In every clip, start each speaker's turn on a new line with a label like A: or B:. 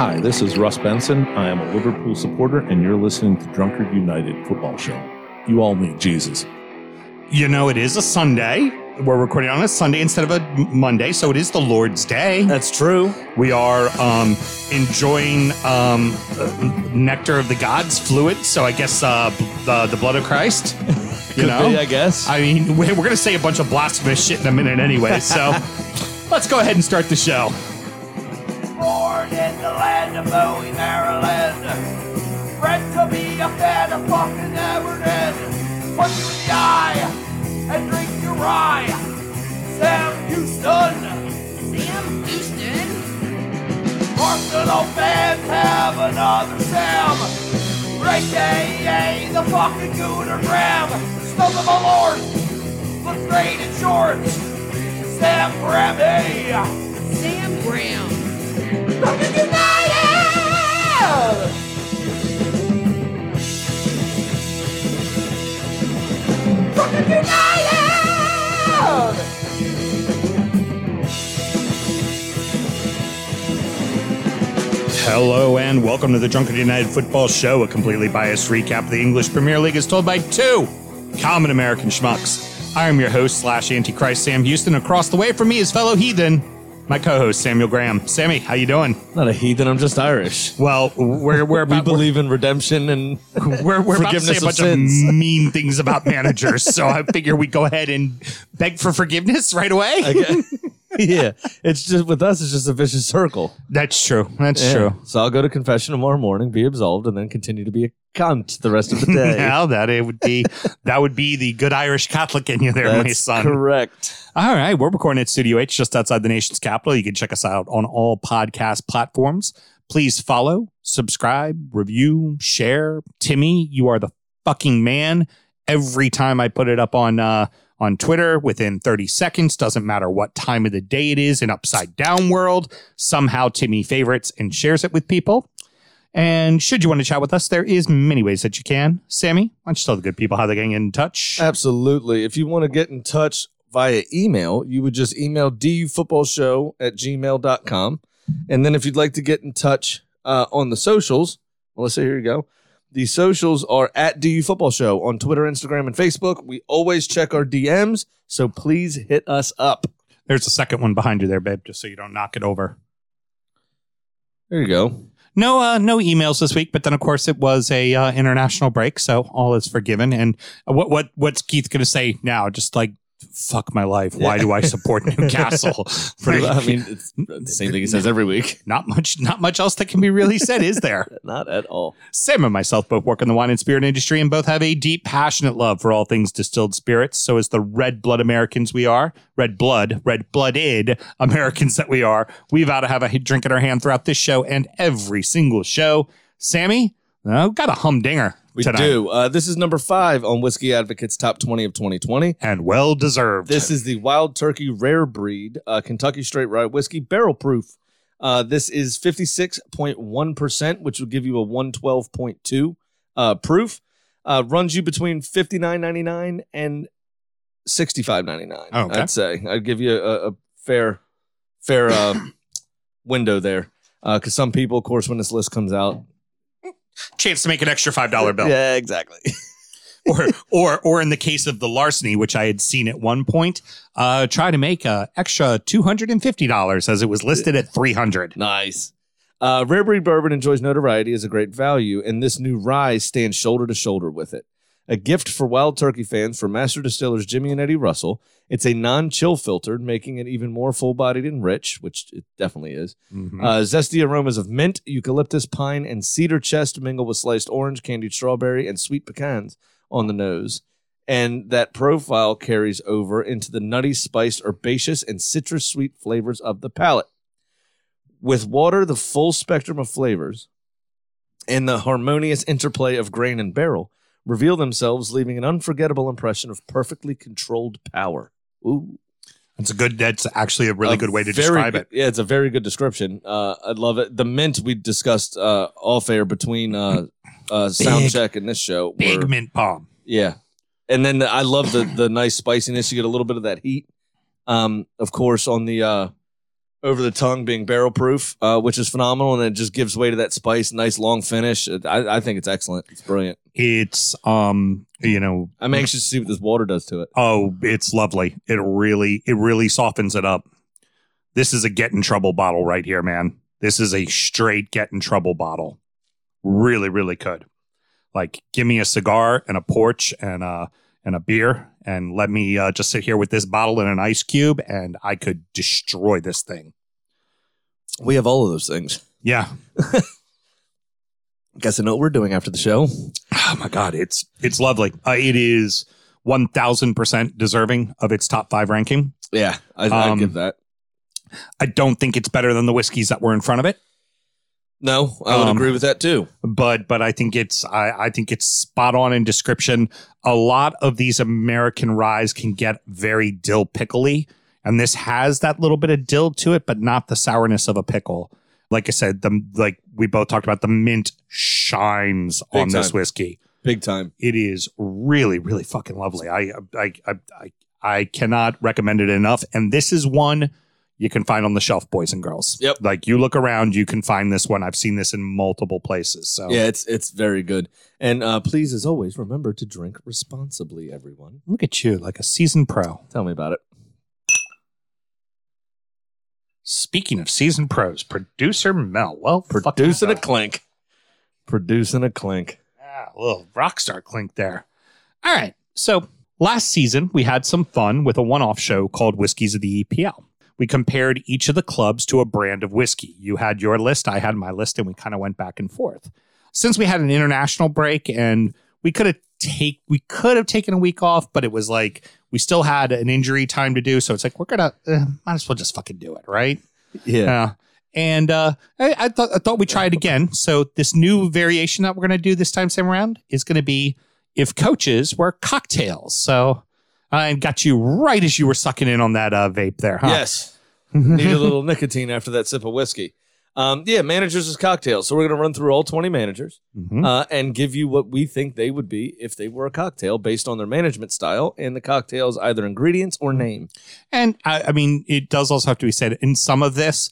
A: Hi, this is Russ Benson. I am a Liverpool supporter, and you're listening to Drunken United Football Show. You all need Jesus.
B: You know, it is a Sunday. We're recording on a Sunday instead of a Monday, so it is the Lord's Day.
C: That's true.
B: We are um, enjoying um, uh, nectar of the gods, fluid. So I guess uh, b- the the blood of Christ. You
C: Could
B: know,
C: be, I guess.
B: I mean, we're going to say a bunch of blasphemous shit in a minute anyway. So let's go ahead and start the show.
D: Born in the land of Bowie, Maryland. Bred to be a fan of fucking Everton. Punch you in the eye and drink your rye. Sam Houston.
E: Sam Houston.
D: Arsenal fans have another Sam. AKA the fucking Gooner Graham. Stump of a lord. Looks great in shorts. Sam Grammy.
E: Sam Graham.
D: United! United!
B: Hello and welcome to the Drunken United Football Show, a completely biased recap of the English Premier League as told by two common American schmucks. I am your host slash Antichrist Sam Houston. Across the way from me is fellow heathen, my co-host Samuel Graham. Sammy, how you doing?
C: Not a heathen. I'm just Irish.
B: Well, we're we're
C: We
B: about
C: believe in redemption and
B: we're, we're about to say a
C: forgiveness of
B: of, mean things about managers, so I figure we go ahead and beg for forgiveness right away.
C: Okay. yeah, it's just with us. It's just a vicious circle.
B: That's true. That's
C: Yeah.
B: true.
C: So I'll go to confession tomorrow morning, be absolved, and then continue to be a cunt the rest of the day.
B: Now that it would be that would be the good Irish Catholic in you there, my
C: That's
B: son.
C: correct.
B: All right, we're recording at Studio H just outside the nation's capital. You can check us out on all podcast platforms. Please follow, subscribe, review, share. Timmy, you are the fucking man. Every time I put it up on uh, on Twitter, within 30 seconds, doesn't matter what time of the day it is in Upside Down World, somehow Timmy favorites and shares it with people. And should you want to chat with us, there is many ways that you can. Sammy, why don't you tell the good people how they're getting in touch?
C: Absolutely. If you want to get in touch via email, you would just email dufootballshow at gmail.com. And then if you'd like to get in touch uh, on the socials, well, let's say here you go. The socials are at DU Football Show on Twitter, Instagram, and Facebook. We always check our DMs, so please hit us up.
B: There's a second one behind you there, babe, just so you don't knock it over.
C: There you go.
B: No, uh, no emails this week, but then of course it was a uh, international break, so all is forgiven. And what what what's Keith going to say now? Just like fuck my life. Why do I support Newcastle?
C: Pretty, I mean, it's the same thing he says every week.
B: not much, not much else that can be really said, is there?
C: Not at all.
B: Sam and myself both work in the wine and spirit industry and both have a deep, passionate love for all things distilled spirits. So, as the red blood Americans we are, red blood, red blooded Americans that we are, we've got to have a drink in our hand throughout this show and every single show. Sammy, uh, got a humdinger
C: We
B: tonight.
C: do. Uh, this is number five on Whisky Advocate's top 20 of 2020.
B: And well deserved.
C: This is the Wild Turkey Rare Breed uh, Kentucky Straight Rye Whiskey Barrel Proof. Uh, this is 56.1%, which will give you a 112.2 uh, proof. Uh, runs you between 59.99 and 65.99.
B: Okay.
C: I'd say. I'd give you a, a fair fair uh, window there. Because some people, of course, when this list comes out,
B: chance to make an extra five dollar bill.
C: yeah, exactly.
B: or or or in the case of the larceny, which I had seen at one point, uh, try to make a extra two hundred and fifty dollars as it was listed at three hundred.
C: Nice. Uh, Rare Breed Bourbon enjoys notoriety as a great value, and this new rye stands shoulder to shoulder with it. A gift for Wild Turkey fans from master distillers Jimmy and Eddie Russell. It's a non chill filtered, making it even more full bodied and rich, which it definitely is. Uh, zesty aromas of mint, eucalyptus, pine, and cedar chest mingle with sliced orange, candied strawberry, and sweet pecans on the nose. And that profile carries over into the nutty, spiced, herbaceous, and citrus sweet flavors of the palate. With water, the full spectrum of flavors and the harmonious interplay of grain and barrel reveal themselves, leaving an unforgettable impression of perfectly controlled power. Ooh.
B: That's a good. That's actually a really
C: A
B: good way to describe
C: good-
B: it.
C: Yeah, it's a very good description. Uh, I love it. The mint we discussed uh, off air between uh, uh, sound check and this show.
B: Big
C: were-
B: mint palm.
C: yeah, and then I love the the nice spiciness. You get a little bit of that heat. Um, of course, on the uh, over the tongue being barrel proof, uh, which is phenomenal, and it just gives way to that spice. Nice long finish. I, I think it's excellent. It's brilliant.
B: It's um, you know,
C: I'm anxious to see what this water does to it.
B: oh, it's lovely. It really, it really softens it up. This is a get in trouble bottle right here, man. This is a straight get in trouble bottle. Really, really good. Like, give me a cigar and a porch and a and a beer, and let me uh, just sit here with this bottle and an ice cube, and I could destroy this thing.
C: We have all of those things.
B: Yeah.
C: Guess I know what we're doing after the show.
B: Oh my god, it's it's lovely. Uh, it is one thousand percent deserving of its top five ranking.
C: Yeah, I,
B: Um,
C: I give that.
B: I don't think it's better than the whiskeys that were in front of it,
C: No, I would
B: um,
C: agree with that too.
B: but but I think it's I, I think it's spot on in description. A lot of these American ryes can get very dill pickly, and this has that little bit of dill to it, but not the sourness of a pickle. Like I said, the like we both talked about, the mint shines
C: Big
B: on this whiskey.
C: Big time.
B: it is really really fucking lovely I, I i i i cannot recommend it enough and this is one you can find on the shelf boys and girls
C: Yep.
B: like you look around you can find this one i've seen this in multiple places so
C: Yeah, it's it's very good. And uh, please, as always, remember to drink responsibly. Everyone,
B: look at you like a seasoned pro
C: tell me about it.
B: speaking of seasoned pros producer mel well
C: Producing a clink. Producing a clink.
B: Ah, a little rock star clink there. All right. So last season, we had some fun with a one off show called Whiskies of the EPL. We compared each of the clubs to a brand of whiskey. You had your list, I had my list, and we kind of went back and forth. Since we had an international break and we could have take we could have taken a week off, but it was like we still had an injury time to do. So it's like we're gonna uh, might as well just fucking do it, right?
C: Yeah.
B: Yeah. And uh, I, I thought I thought we tried it again. So this new variation that we're going to do this time same around is going to be if coaches were cocktails. So I got you right as you were sucking in on that uh, vape there, huh?
C: Yes. Need a little nicotine after that sip of whiskey. Um, yeah, managers is cocktails. So we're going to run through all 20 managers
B: Mhm.
C: uh, and give you what we think they would be if they were a cocktail based on their management style and the cocktail's either ingredients or name.
B: And I, I mean, it does also have to be said in some of this,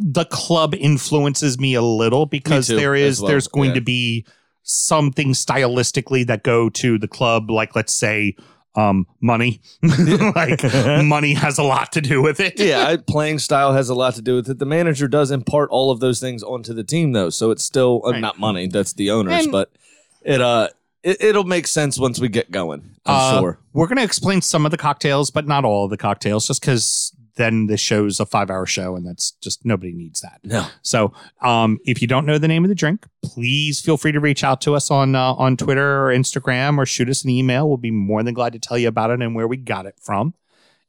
B: the club influences me a little because
C: too,
B: there is
C: well,
B: there's going
C: yeah.
B: to be something stylistically that go to the club, like let's say um money like money has a lot to do with it
C: yeah, I- playing style has a lot to do with it. The manager does impart all of those things onto the team, though, so it's still uh,
B: Right.
C: not money. That's the owners,
B: And-
C: but it uh it, it'll make sense once we get going. I'm
B: Uh,
C: sure.
B: We're going to explain some of the cocktails, but not all of the cocktails, just because then the show's a five hour show and that's just nobody needs that.
C: No,
B: So, um, if you don't know the name of the drink, please feel free to reach out to us on uh, on Twitter or Instagram or shoot us an email. We'll be more than glad to tell you about it and where we got it from.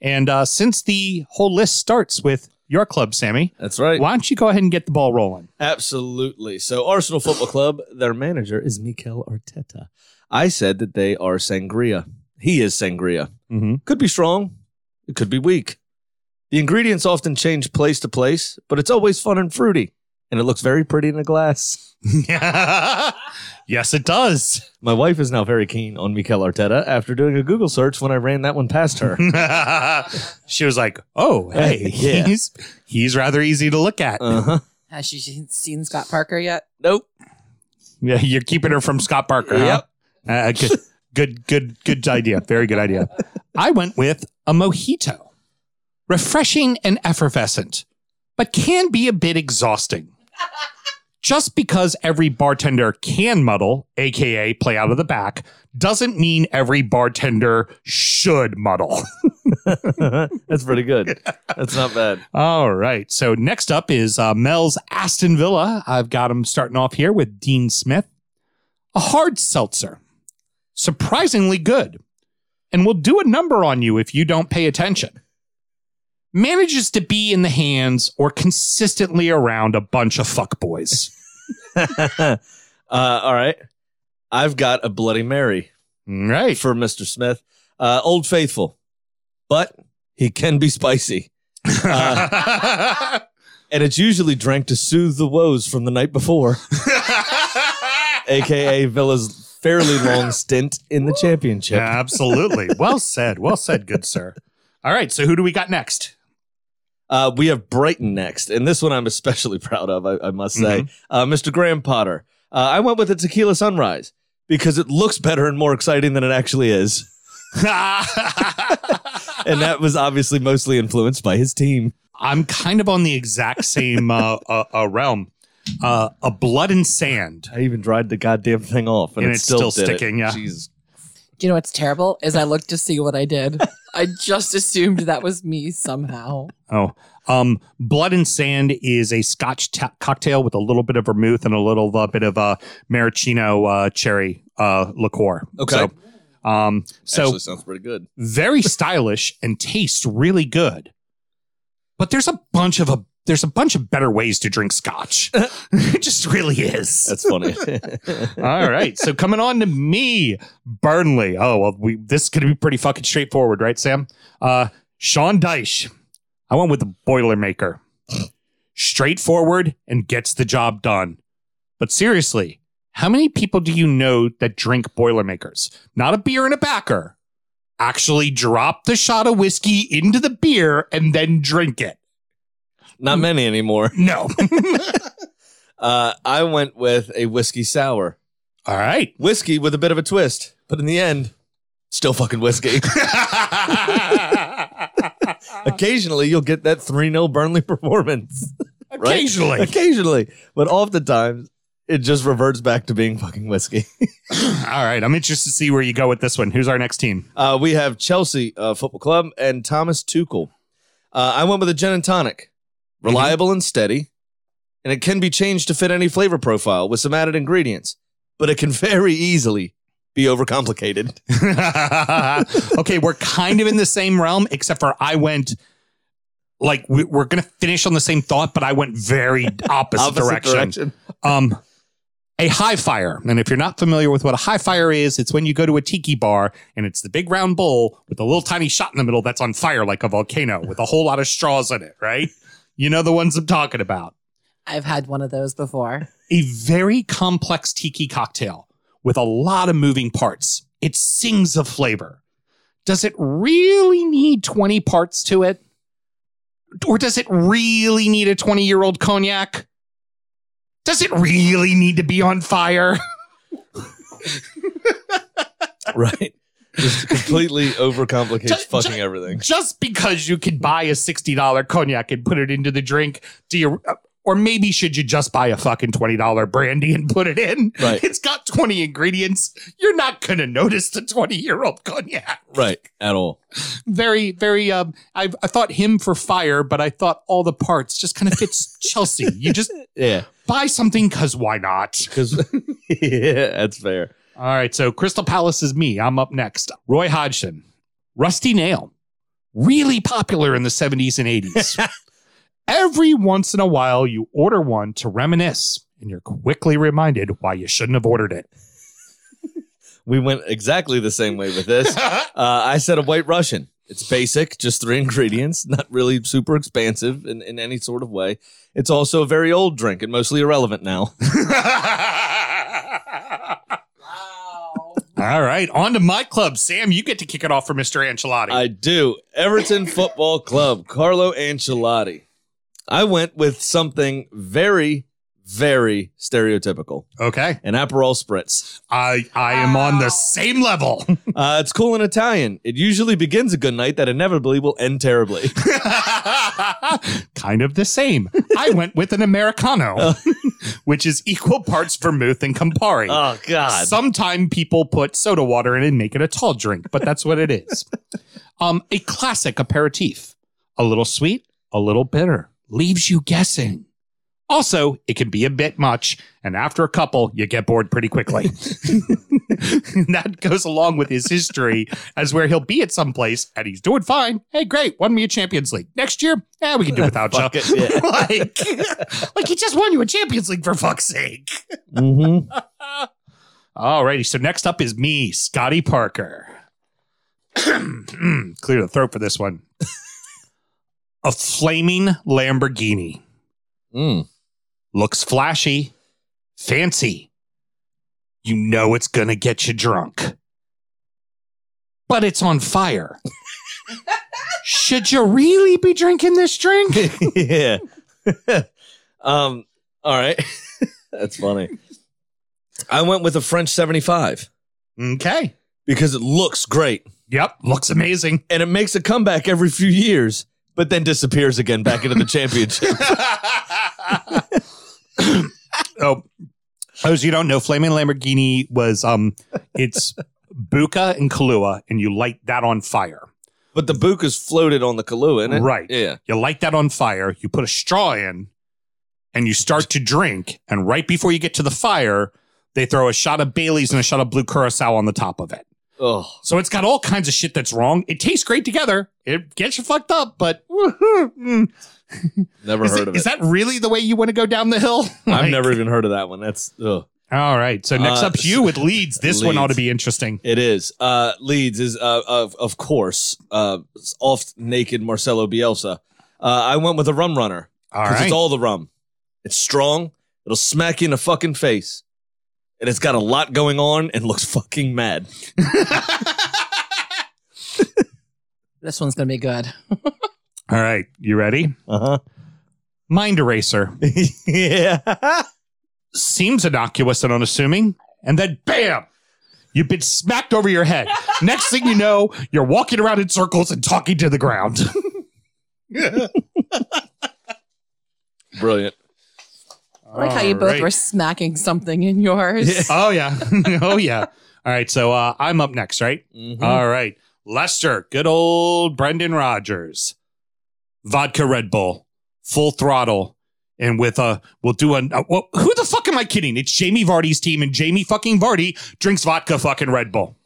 B: And uh, since the whole list starts with your club, Sammy,
C: that's right.
B: why don't you go ahead and get the ball rolling?
C: Absolutely. So Arsenal Football Club, their manager is Mikel Arteta. I said that they are sangria. He is sangria.
B: Mm-hmm.
C: Could be strong. It could be weak. The ingredients often change place to place, but it's always fun and fruity, and it looks very pretty in a glass.
B: yes, it does.
C: My wife is now very keen on Mikel Arteta after doing a Google search when I ran that one past her.
B: she was like, "Oh, hey,
C: Yeah.
B: he's he's rather easy to look at."
C: Uh huh.
E: Has she seen- seen Scott Parker yet?
C: Nope.
B: yeah, you're keeping her from Scott Parker. huh?
C: Yep.
B: Uh, good, good, good, good idea. Very good idea. I went with a mojito, refreshing and effervescent, but can be a bit exhausting. Just because every bartender can muddle, aka play out of the back, doesn't mean every bartender should muddle.
C: That's pretty good. That's not bad.
B: All right. So next up is uh, Mel's Aston Villa. I've got him starting off here with Dean Smith. A hard seltzer. Surprisingly good. And will do a number on you if you don't pay attention. Manages to be in the hands or consistently around a bunch of fuckboys.
C: uh, all right. I've got a Bloody Mary
B: Right.
C: for Mr. Smith. Uh, Old Faithful, but he can be spicy. Uh, and it's usually drank to soothe the woes from the night before, aka Villa's fairly long stint in the championship.
B: Absolutely. Well said. Well said, good sir. All right. So who do we got next?
C: Uh, we have Brighton next, and this one I'm especially proud of, I, I must say. Uh, Mr. Graham Potter. Uh, I went with a tequila sunrise because it looks better and more exciting than it actually is. And that was obviously mostly influenced by his team.
B: I'm kind of on the exact same uh, uh, uh, realm. Uh, a blood and sand.
C: I even dried the goddamn thing off, and,
B: And
C: it
B: it's
C: still,
B: still
C: did it.
B: sticking, yeah.
C: Jesus.
E: Do you know what's terrible? Is I looked to see what I did. I just assumed that was me somehow.
B: Oh, um, blood and sand is a Scotch ta- cocktail with a little bit of vermouth and a little uh, bit of uh, maraschino uh, cherry uh, liqueur.
C: Okay.
B: So, um, so
C: Actually, sounds pretty good.
B: very stylish and tastes really good. But there's a bunch of a there's a bunch of better ways to drink scotch. it just really is.
C: That's funny.
B: All right. So coming on to me, Burnley. Oh, well, we this is gonna be pretty fucking straightforward, right, Sam? Uh Sean Dyche. I went with the Boilermaker. Straightforward and gets the job done. But seriously, how many people do you know that drink Boilermakers? Not a beer and a backer. Actually drop the shot of whiskey into the beer and then drink it.
C: Not many anymore.
B: No.
C: Uh, I went with a whiskey sour.
B: All right.
C: Whiskey with a bit of a twist, but in the end, still fucking whiskey. Occasionally, you'll get that 3 0 Burnley performance. Right?
B: Occasionally.
C: Occasionally. But oftentimes, it just reverts back to being fucking whiskey.
B: All right. I'm interested to see where you go with this one. Who's our next team?
C: Uh, we have Chelsea uh, Football Club and Thomas Tuchel. Uh, I went with a gin and tonic, reliable and steady, and it can be changed to fit any flavor profile with some added ingredients, but it can very easily be overcomplicated.
B: okay, we're kind of in the same realm, except for I went like we, we're gonna finish on the same thought, but I went very opposite, direction. Um, a high fire, and if you're not familiar with what a high fire is, it's when you go to a tiki bar and it's the big round bowl with a little tiny shot in the middle that's on fire like a volcano with a whole lot of straws in it, right? You know the ones I'm talking about.
E: I've had one of those before.
B: a very complex tiki cocktail with a lot of moving parts. It sings of flavor. Does it really need 20 parts to it? Or does it really need a 20 year old cognac? Does it really need to be on fire?
C: right. Just completely overcomplicates
B: Ju-
C: fucking
B: ju-
C: everything.
B: Just because you could buy a $60 cognac and put it into the drink, do you. Or maybe should you just buy a fucking $20 brandy and put it in?
C: Right.
B: It's got 20 ingredients. You're not going to notice the 20 year old cognac.
C: Right. At all.
B: Very, very, um, I, I thought him for fire, but I thought all the parts just kind of fits Chelsea. You just
C: Yeah.
B: buy something because why not?
C: Because, yeah, that's fair.
B: All right. So Crystal Palace is me. I'm up next. Roy Hodgson, Rusty Nail, really popular in the 70s and 80s. Every once in a while, you order one to reminisce, and you're quickly reminded why you shouldn't have ordered it.
C: We went exactly the same way with this. Uh, I said a white Russian. It's basic, just three ingredients, not really super expansive in, in any sort of way. It's also a very old drink and mostly irrelevant now.
B: All right, on to my club. Sam, you get to kick it off for Mr. Ancelotti.
C: I do. Everton Football Club, Carlo Ancelotti. I went with something very, very stereotypical
B: okay.
C: an Aperol Spritz.
B: I I am on the same level.
C: Uh, it's cool in Italian. It usually begins a good night that inevitably will end terribly.
B: kind of the same. I went with an Americano, which is equal parts vermouth and Campari.
C: oh, God.
B: Sometime people put soda water in it and make it a tall drink, but that's what it is. Um, a classic aperitif. A little sweet, a little bitter. Leaves you guessing. Also, it can be a bit much, and after a couple, you get bored pretty quickly. that goes along with his history as where he'll be at some place and he's doing fine. Hey, great, won me a Champions League. Next year, yeah, we can do without you.
C: It, yeah.
B: like, like he just won you a Champions League for fuck's sake.
C: Mhm.
B: Alrighty, so next up is me, Scotty Parker. Clear the throat for this one. a flaming Lamborghini.
C: Mm.
B: Looks flashy, fancy. You know it's gonna get you drunk. But it's on fire. Should you really be drinking this drink?
C: yeah. um. All right. That's funny. I went with a French 75
B: okay.
C: because it looks great
B: Yep. Looks amazing.
C: and it makes a comeback every few years, but then disappears again back into the championship.
B: Oh, as you don't know, Flaming Lamborghini was um, it's Buka and Kahlua, and you light that on fire.
C: But the book is floated on the Kahlua, isn't it?
B: Right.
C: Yeah.
B: You light that on fire. You put a straw in, and you start to drink. And right before you get to the fire, they throw a shot of Bailey's and a shot of blue curacao on the top of it.
C: Oh,
B: So it's got all kinds of shit that's wrong. It tastes great together. It gets you fucked up, but mm.
C: never
B: is,
C: heard
B: it-
C: of
B: is
C: it.
B: that really the way you want to go down the hill?
C: I've never even heard of that one. That's ugh.
B: All right. So next
C: Uh,
B: up, you with Leeds. This one ought to be interesting.
C: It is. Uh, Leeds is, uh, of, of course, uh, oft naked Marcelo Bielsa. Uh, I went with a rum runner
B: All
C: because
B: right.
C: it's all the rum. It's strong. It'll smack you in the fucking face. And it's got a lot going on and looks fucking mad.
E: This one's gonna be good.
B: all right. You ready?
C: Uh huh.
B: Mind eraser.
C: yeah.
B: Seems innocuous and unassuming. And then bam! You've been smacked over your head. Next thing you know, you're walking around in circles and talking to the ground.
C: Brilliant.
E: I like how you both
B: Alright.
E: were smacking something in yours.
B: Oh yeah. oh yeah. All right. So uh, I'm up next, right?
C: Mhm.
B: All right. Leicester, good old Brendan Rodgers. Vodka Red Bull, full throttle. And with a, we'll do a, uh, well, who the fuck am I kidding? It's Jamie Vardy's team, and Jamie fucking Vardy drinks vodka fucking Red Bull.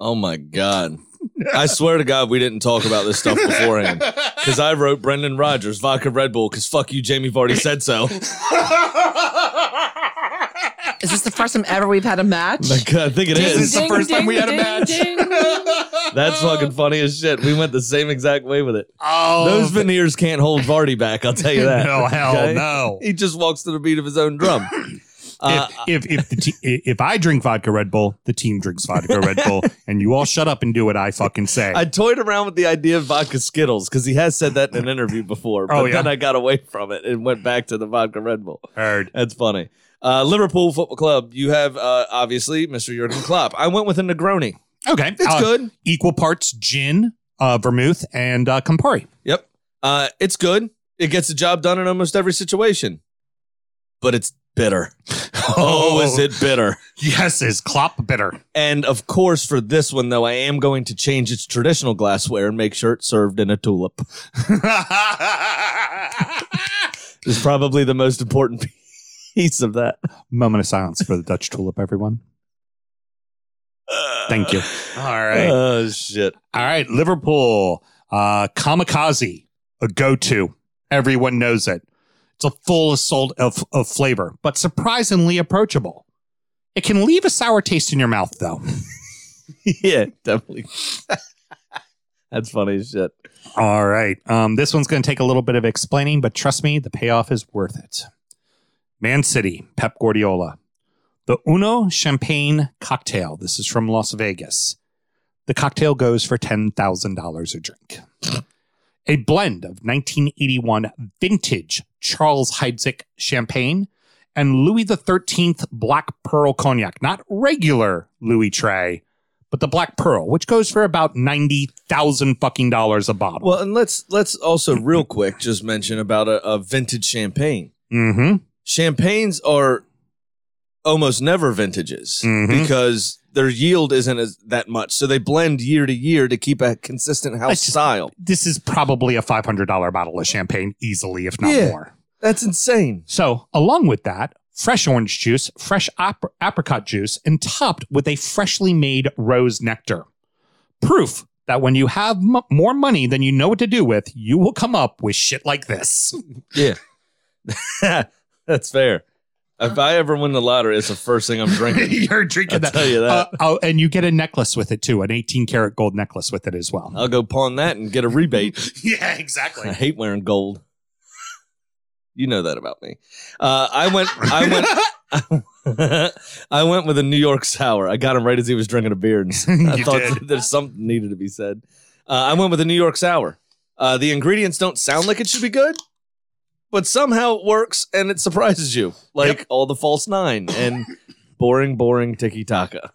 C: Oh my God. I swear to God, we didn't talk about this stuff beforehand. Because I wrote Brendan Rodgers, vodka Red Bull, because fuck you, Jamie Vardy said so.
E: Is this the first time ever we've had a match?
C: Like, I think it
B: This
C: is.
B: is the first time we had a
E: ding,
B: match.
E: ding.
C: That's fucking funny as shit. We went the same exact way with it.
B: Oh,
C: Those veneers can't hold Vardy back. I'll tell you that.
B: no, hell
C: Okay?
B: no.
C: He just walks to the beat of his own drum. Uh,
B: if if if, the te- if I drink vodka Red Bull, the team drinks vodka Red Bull, and you all shut up and do what I fucking say.
C: I toyed around with the idea of vodka Skittles because he has said that in an interview before. But
B: Oh, yeah?
C: then I got away from it and went back to the vodka Red Bull.
B: Heard.
C: That's funny. Uh, Liverpool Football Club. You have uh, obviously Mr. Jurgen Klopp. I went with a Negroni.
B: Okay,
C: It's
B: Uh,
C: good.
B: Equal parts gin, uh, vermouth, and uh, Campari.
C: Yep. Uh, it's good. It gets the job done in almost every situation. But it's bitter. Oh, is it bitter?
B: Yes, is Klopp bitter.
C: And of course, for this one, though, I am going to change its traditional glassware and make sure it's served in a tulip. Is probably the most important piece of that.
B: Moment of silence for the Dutch tulip, everyone. Thank you. All right.
C: Oh shit.
B: All right, Liverpool, uh, kamikaze, a go-to. Everyone knows it. It's a full assault of, of flavor, but surprisingly approachable. It can leave a sour taste in your mouth, though.
C: yeah, definitely. That's funny as shit.
B: All right, um, this one's going to take a little bit of explaining, but trust me, the payoff is worth it. Man City, Pep Guardiola, the Ono Champagne cocktail. This is from Las Vegas. The cocktail goes for $10,000 a drink. A blend of 1981 vintage Charles Heidsieck champagne and Louis XIII Black Pearl cognac, not regular Louis Trey, but the Black Pearl, which goes for about 90,000 fucking dollars a bottle.
C: Well, and let's let's also real quick just mention about a, a vintage champagne.
B: mm-hmm.
C: Champagnes are almost never vintages
B: Mhm.
C: because their yield isn't as that much, so they blend year to year to keep a consistent house
B: just-
C: style.
B: This is probably a $500 bottle of champagne, easily, if not
C: Yeah.
B: more.
C: That's insane.
B: So, along with that, fresh orange juice, fresh ap- apricot juice, and topped with a freshly made rose nectar. Proof that when you have m- more money than you know what to do with, you will come up with shit like this.
C: Yeah, that's fair. If I ever win the lottery, it's the first thing I'm drinking.
B: You're drinking
C: I'll
B: that.
C: tell you that.
B: Uh, oh, and you get a necklace with it too, an 18 karat gold necklace with it as well.
C: I'll go pawn that and get a rebate.
B: yeah, exactly.
C: I hate wearing gold. You know that about me. Uh, I went. I went. I went with a New York sour. I got him right as he was drinking a beer, and I thought
B: did.
C: there's something needed to be said. Uh, I went with a New York sour. Uh, the ingredients don't sound like it should be good, but somehow it works and it surprises you, like all the false nine and boring, boring tiki taka.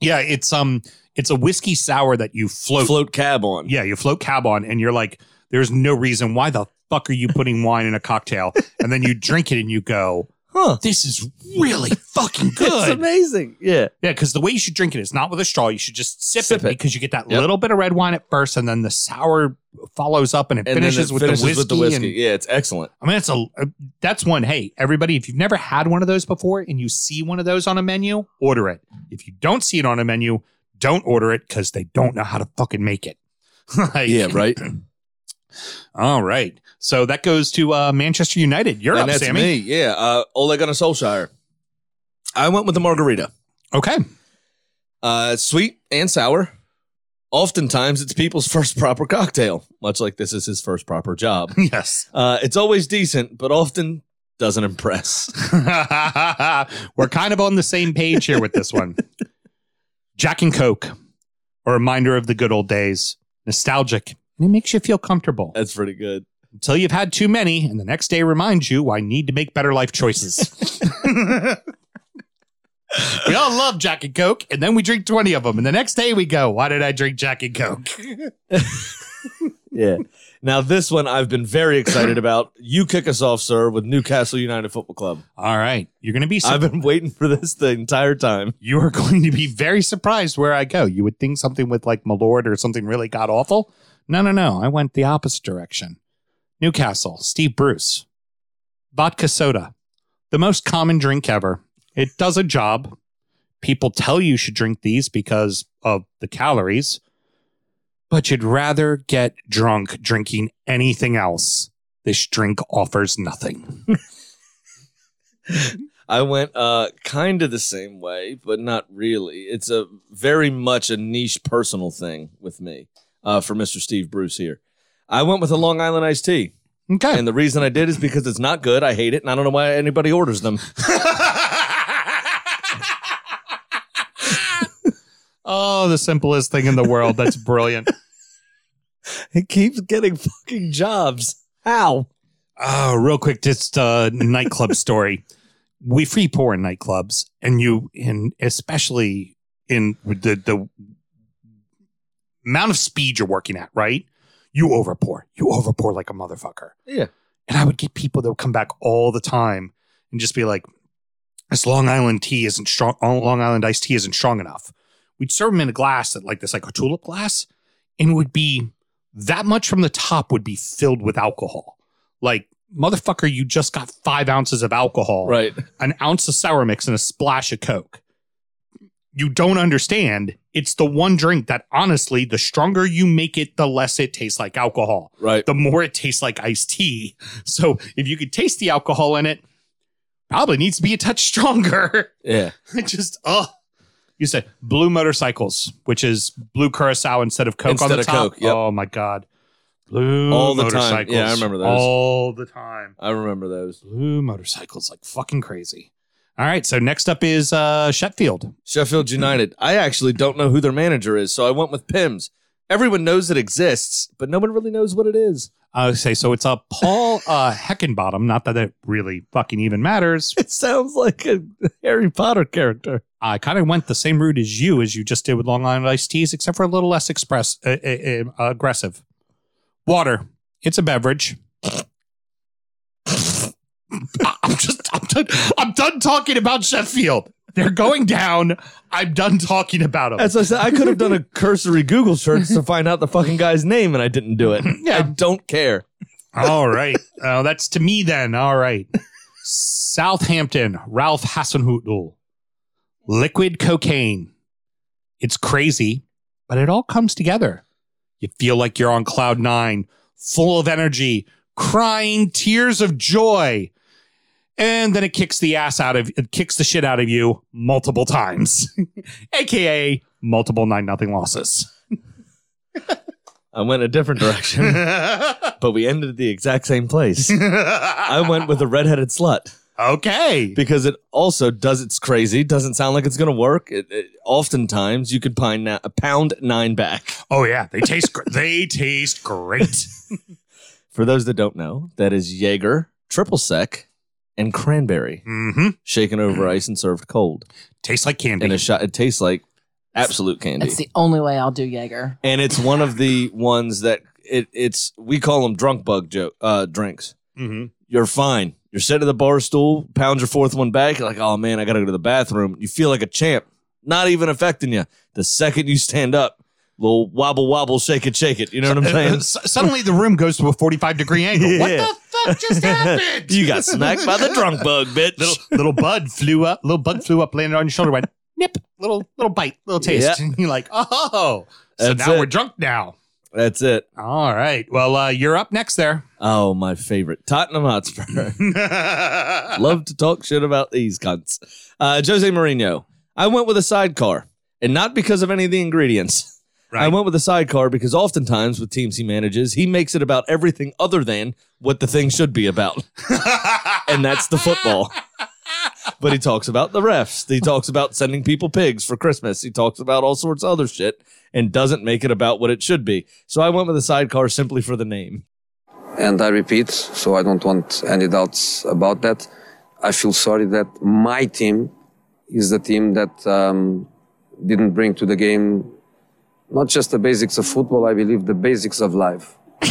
B: Yeah, it's um, it's a whiskey sour that you float.
C: Float cab on.
B: Yeah, you float cab on, and you're like, there's no reason why the fuck are you putting wine in a cocktail, and then you drink it and you go,
C: Huh.
B: this is really fucking good.
C: It's
B: good.
C: amazing. Yeah.
B: Yeah, because the way you should drink it is not with a straw. You should just sip,
C: Sip
B: it,
C: it.
B: because you get that
C: Yep.
B: little bit of red wine at first, and then the sour follows up, and it
C: And
B: finishes,
C: it
B: with,
C: finishes
B: the whiskey
C: with the whiskey.
B: And,
C: yeah, it's excellent.
B: I mean, it's a uh, that's one. Hey, everybody, if you've never had one of those before and you see one of those on a menu, order it. If you don't see it on a menu, don't order it because they don't know how to fucking make it. Like,
C: Yeah, right.
B: All right. So that goes to uh, Manchester United. You're
C: and
B: up,
C: that's
B: Sammy.
C: me. Yeah. Uh, Ole Gunnar Solskjaer. I went with the margarita.
B: Okay.
C: Uh, sweet and sour. Oftentimes, it's people's first proper cocktail, much like this is his first proper job.
B: Yes.
C: Uh, it's always decent, but often doesn't impress.
B: We're kind of on the same page here with this one. Jack and Coke, a reminder of the good old days. Nostalgic. And it makes you feel comfortable
C: That's pretty good.
B: until you've had too many, and the next day reminds you I need to make better life choices. we all love Jack and Coke, and then we drink 20 of them. And the next day we go, Why did I drink Jack and Coke?
C: Yeah. Now, this one I've been very excited about. You kick us off, sir, with Newcastle United Football Club.
B: All right. You're going to be
C: I've been waiting for this the entire time.
B: you are going to be very surprised where I go. You would think something with like Malort or something really god awful. No, no, no. I went the opposite direction. Newcastle, Steve Bruce, vodka soda, the most common drink ever. It does a job. People tell you should drink these because of the calories, but you'd rather get drunk drinking anything else. This drink offers nothing.
C: I went uh kind of the same way, but not really. It's a very much a niche personal thing with me. Uh for Mr. Steve Bruce here. I went with a Long Island iced tea.
B: Okay.
C: And the reason I did is because it's not good. I hate it, and I don't know why anybody orders them.
B: oh, the simplest thing in the world. That's brilliant.
C: It keeps getting fucking jobs. How?
B: Oh, real quick, just a nightclub story. We free pour in nightclubs, and you, and especially in the the amount of speed you're working at, right? You overpour, you overpour like a motherfucker.
C: Yeah.
B: And I would get people that would come back all the time and just be like, "This Long Island tea isn't strong. Long Island iced tea isn't strong enough." We'd serve them in a glass that, like this, like a tulip glass, and it would be that much from the top would be filled with alcohol. Like, motherfucker, you just got five ounces of alcohol,
C: Right.
B: an ounce of sour mix, and a splash of Coke. You don't understand. It's the one drink that honestly, the stronger you make it, the less it tastes like alcohol.
C: Right.
B: The more it tastes like iced tea. So if you could taste the alcohol in it, probably needs to be a touch stronger.
C: Yeah.
B: It just, oh. You said blue motorcycles, which is blue curacao instead of Coke
C: Instead
B: on the top.
C: Coke, yep.
B: Oh my God. Blue
C: All the time.
B: motorcycles.
C: Yeah, I remember those.
B: All the time.
C: I remember those.
B: Blue motorcycles, like fucking crazy. All right. So next up is uh Sheffield.
C: Sheffield United. I actually don't know who their manager is, so I went with Pimm's. Everyone knows it exists, but no one really knows what it is.
B: I would say so it's a Paul uh Heckingbottom. Not that it really fucking even matters.
C: It sounds like a Harry Potter character.
B: I kind of went the same route as you as you just did with Long Island iced teas, except for a little less express uh, uh, uh, aggressive. Water. It's a beverage. I'm just done, I'm done talking about Sheffield. They're going down. I'm done talking about them.
C: As I said, I could have done a cursory Google search to find out the fucking guy's name, and I didn't do it.
B: Yeah.
C: I don't care.
B: All right. Oh, that's to me then. All right. Southampton, Ralph Hasenhüttl. Liquid cocaine. It's crazy, but it all comes together. You feel like you're on cloud nine, full of energy, crying tears of joy. And then it kicks the ass out of it kicks the shit out of you multiple times. AKA multiple nine nothing losses.
C: I went a different direction, but we ended at the exact same place. I went with a redheaded slut.
B: Okay.
C: because it also does it's crazy. Doesn't sound like it's going to work. It, it, oftentimes, you could find na- a pound nine back.
B: Oh yeah, they taste gr- they taste great.
C: For those that don't know, that is Jaeger, triple sec, and cranberry,
B: hmm
C: shaken over ice and served cold.
B: Tastes like candy.
C: And a shot. It tastes like absolute candy.
E: That's the only way I'll do Jaeger.
C: and it's one of the ones that it, it's we call them drunk bug joke uh, drinks.
B: hmm
C: You're fine. You're sitting at the bar stool, pound your fourth one back. You're like, oh man, I gotta go to the bathroom. You feel like a champ. Not even affecting you. The second you stand up, little wobble wobble, shake it, shake it. You know what I'm saying?
B: Suddenly the room goes to a 45 degree angle. What
C: Yeah.
B: the fuck just happened?
C: you got smacked by the drunk bug, bitch.
B: little little bud flew up, little bug flew up, landed on your shoulder, went nip, little little bite, little taste.
C: Yeah.
B: And you're like, oh, so
C: That's
B: now
C: it.
B: we're drunk now.
C: That's it.
B: All right. Well, uh, you're up next there.
C: Oh, my favorite. Tottenham Hotspur. Love to talk shit about these cunts. Uh, Jose Mourinho. I went with a sidecar, and not because of any of the ingredients. I went with a sidecar because oftentimes with teams he manages, he makes it about everything other than what the thing should be about, and that's the football. But he talks about the refs. He talks about sending people pigs for Christmas. He talks about all sorts of other shit and doesn't make it about what it should be. So I went with a sidecar simply for the name.
F: And I repeat, so I don't want any doubts about that. I feel sorry that my team is the team that um, didn't bring to the game not just the basics of football, I believe the basics of life.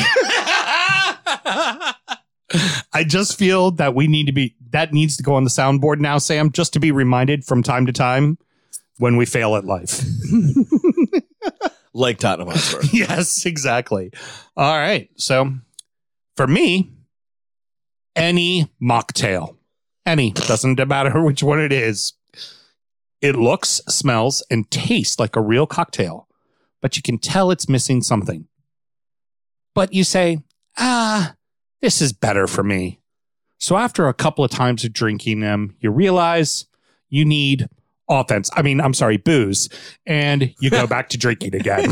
B: I just feel that we need to be that needs to go on the soundboard now, Sam, just to be reminded from time to time when we fail at life.
C: Like Tottenham Hotspur.
B: yes, exactly. All right. So for me, any mocktail, any, doesn't matter which one it is. It looks, smells, and tastes like a real cocktail, but you can tell it's missing something. But you say, ah, this is better for me. So after a couple of times of drinking them, you realize you need offense. I mean, I'm sorry, booze, and you go back to drinking again.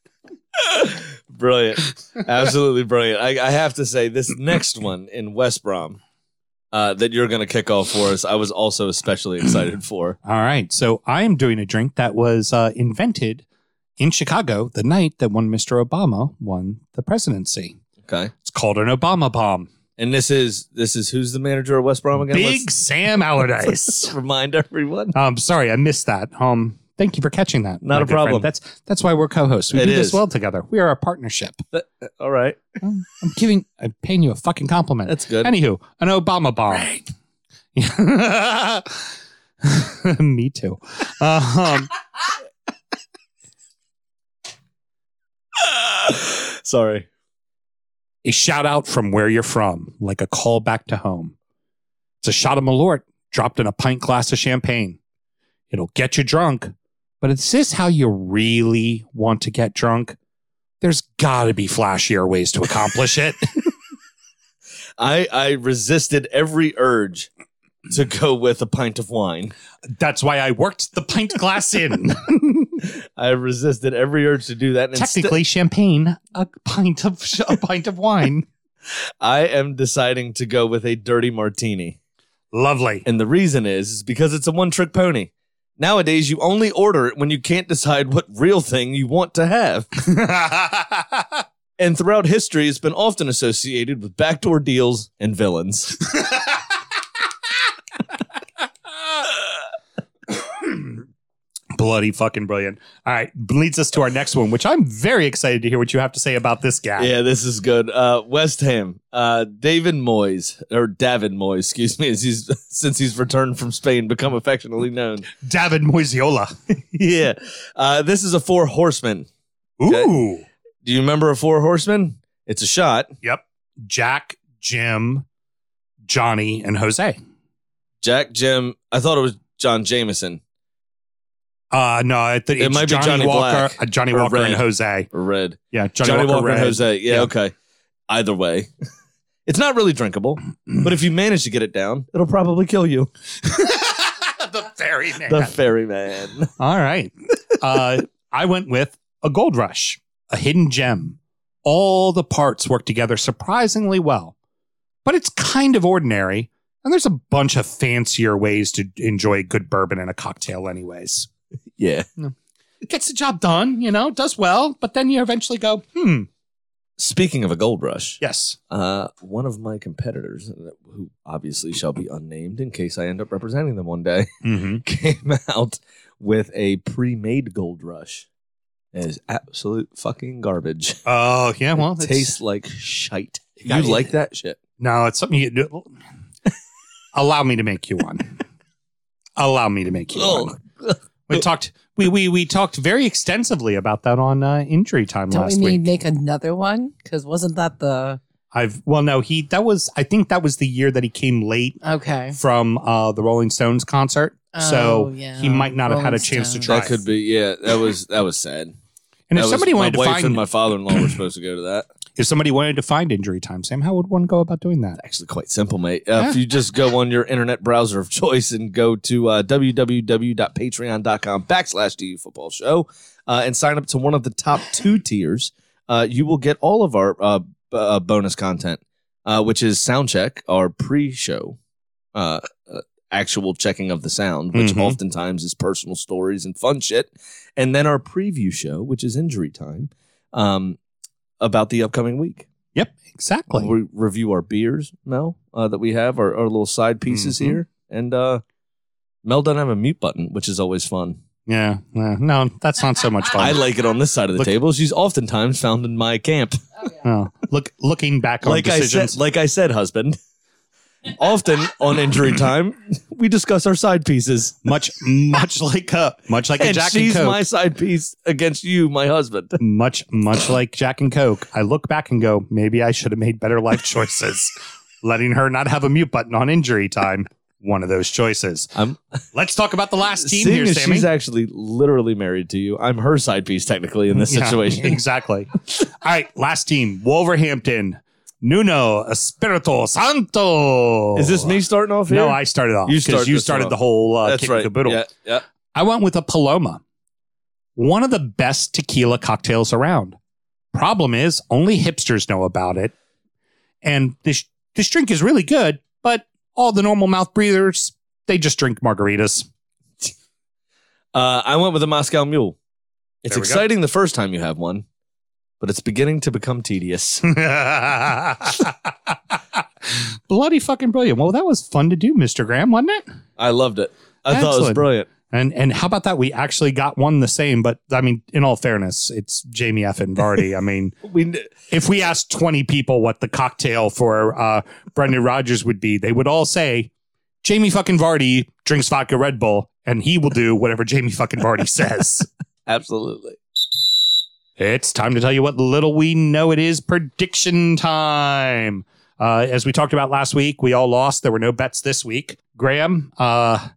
C: brilliant. Absolutely brilliant. I, I have to say, this next one in West Brom uh, that you're going to kick off for us, I was also especially excited for.
B: All right. So I am doing a drink that was uh, invented in Chicago the night that one Mr. Obama won the presidency.
C: Okay.
B: It's called an Obama bomb.
C: And this is this is who's the manager of West Brom again?
B: Big
C: Let's-
B: Sam Allardyce.
C: remind everyone.
B: um, sorry, I missed that. Um, thank you for catching that.
C: Not a
B: good
C: problem.
B: friend. That's that's why we're co-hosts. We
C: It
B: do
C: is.
B: this well together. We are a partnership.
C: All right.
B: I'm giving, I'm paying you a fucking compliment.
C: That's good.
B: Anywho, an Obama bomb. Me too. Um,
C: Sorry.
B: a shout out from where you're from, like a call back to home. It's a shot of Malort dropped in a pint glass of champagne. It'll get you drunk, but is this how you really want to get drunk? There's got to be flashier ways to accomplish it.
C: I I resisted every urge to go with a pint of wine.
B: That's why I worked the pint glass in.
C: I resisted every urge to do that. And
B: Technically, champagne, a pint of a pint of wine.
C: I am deciding to go with a dirty martini.
B: Lovely.
C: And the reason is, is because it's a one trick pony. Nowadays, you only order it when you can't decide what real thing you want to have. And throughout history, it's been often associated with backdoor deals and villains.
B: Bloody fucking brilliant. All right, leads us to our next one, which I'm very excited to hear what you have to say about this guy.
C: yeah, this is good. Uh, West Ham, uh, David Moyes, or David Moyes, excuse me, as he's, since he's returned from Spain, become affectionately known.
B: David Moisiola.
C: yeah. Uh, this is a four horsemen.
B: Ooh.
C: Do you remember a four horsemen? It's a shot.
B: Yep. Jack, Jim, Johnny, and Jose.
C: Jack, Jim, I thought it was John Jameson
B: Uh no, I think
C: It
B: it's
C: might be
B: Johnny, Walker,
C: Black
B: uh,
C: Johnnie
B: Walker and Jose.
C: or Red.
B: Yeah, Johnny,
C: Johnny,
B: Walker,
C: Walker, and Jose. Yeah,
B: Yeah.
C: okay. Either way. it's not really drinkable, but if you manage to get it down, it'll probably kill you.
B: the fairy man.
C: The ferryman.
B: All right. Uh, I went with a gold rush, a hidden gem. All the parts work together surprisingly well, but it's kind of ordinary And there's a bunch of fancier ways to enjoy good bourbon in a cocktail, anyways.
C: Yeah.
B: It gets the job done, you know, does well, but then you eventually go, hmm,
C: Speaking of a gold rush,
B: yes.
C: uh, one of my competitors, uh, who obviously shall be unnamed in case I end up representing them one day,
B: Mm-hmm.
C: came out with a pre-made gold rush. It is absolute fucking garbage.
B: Oh, yeah, well,
C: it tastes like shite. You like that shit?
B: No, it's something you do. Allow me to make you one. Allow me to make you one. We talked. We we we talked very extensively about that on uh, injury time
E: Don't we
B: last
E: need
B: week.
E: to make another one? Because wasn't that the
B: I've well, no, he that was. I think that was the year that he came late
E: okay?
B: from uh, the Rolling Stones concert, so
E: Oh, yeah,
B: he might not have had a
E: Rolling
B: chance to try.
C: That could be. Yeah, that was that was sad.
B: and if
C: That was-
B: somebody wanted
C: my
B: to
C: wife
B: find,
C: and my father-in-law were supposed to go to that.
B: If somebody wanted to find injury time, Sam, how would one go about doing that?
C: Actually, quite simple, mate. Uh, If you just go on your internet browser of choice and go to uh, www.patreon.com backslash DU Football Show uh, and sign up to one of the top two tiers, uh, you will get all of our uh, uh, bonus content, uh, which is Soundcheck, our pre-show, uh, uh, actual checking of the sound, which
B: Mhm.
C: oftentimes is personal stories and fun shit, and then our preview show, which is Injury Time, um, about the upcoming week.
B: Yep, exactly.
C: We review our beers, Mel, uh, that we have, our, our little side pieces
B: Mhm.
C: here. And uh, Mel doesn't have a mute button, which is always fun.
B: yeah, yeah, no, that's not so much fun.
C: I like it on this side of the
B: Look-
C: table. She's oftentimes found in my camp.
B: Oh, look, looking back on
C: Like I
B: decisions,
C: said, like I said, husband. Often on injury time, we discuss our side pieces.
B: much, much like a, much like a
C: And
B: Jack and Coke.
C: she's
B: Coke.
C: my side piece against you, my husband.
B: much much like Jack and Coke, I look back and go, maybe I should have made better life choices. Letting her not have a mute button on injury time, one of those choices.
C: I'm
B: Let's talk about the last team
C: seeing
B: here,
C: as
B: Sammy.
C: she's actually literally married to you. I'm her side piece technically in this
B: Yeah,
C: situation.
B: exactly. All right, last team, Wolverhampton. Nuno Espirito Santo.
C: Is this me starting off here?
B: No, I started off
C: You
B: because
C: start
B: you started
C: off.
B: the whole uh,
C: That's right.
B: caboodle.
C: Yeah, yeah.
B: I went with a Paloma, one of the best tequila cocktails around. Problem is, only hipsters know about it. And this this drink is really good, but all the normal mouth breathers, they just drink margaritas.
C: Uh, I went with a Moscow Mule. It's
B: we go.
C: exciting the first time you have one, but it's beginning to become tedious.
B: Bloody fucking brilliant. Well, that was fun to do, Mr. Graham, wasn't it?
C: I loved it. I thought it was
B: Excellent.
C: brilliant.
B: And and how about that? We actually got one the same, but I mean, in all fairness, it's Jamie F. and Vardy. I mean,
C: We
B: if we asked 20 people what the cocktail for uh, Brendan Rodgers would be, they would all say Jamie fucking Vardy drinks vodka Red Bull and he will do whatever Jamie fucking Vardy says.
C: absolutely.
B: It's time to tell you what little we know it is prediction time. Uh, as we talked about last week, we all lost. There were no bets this week. Graham, uh,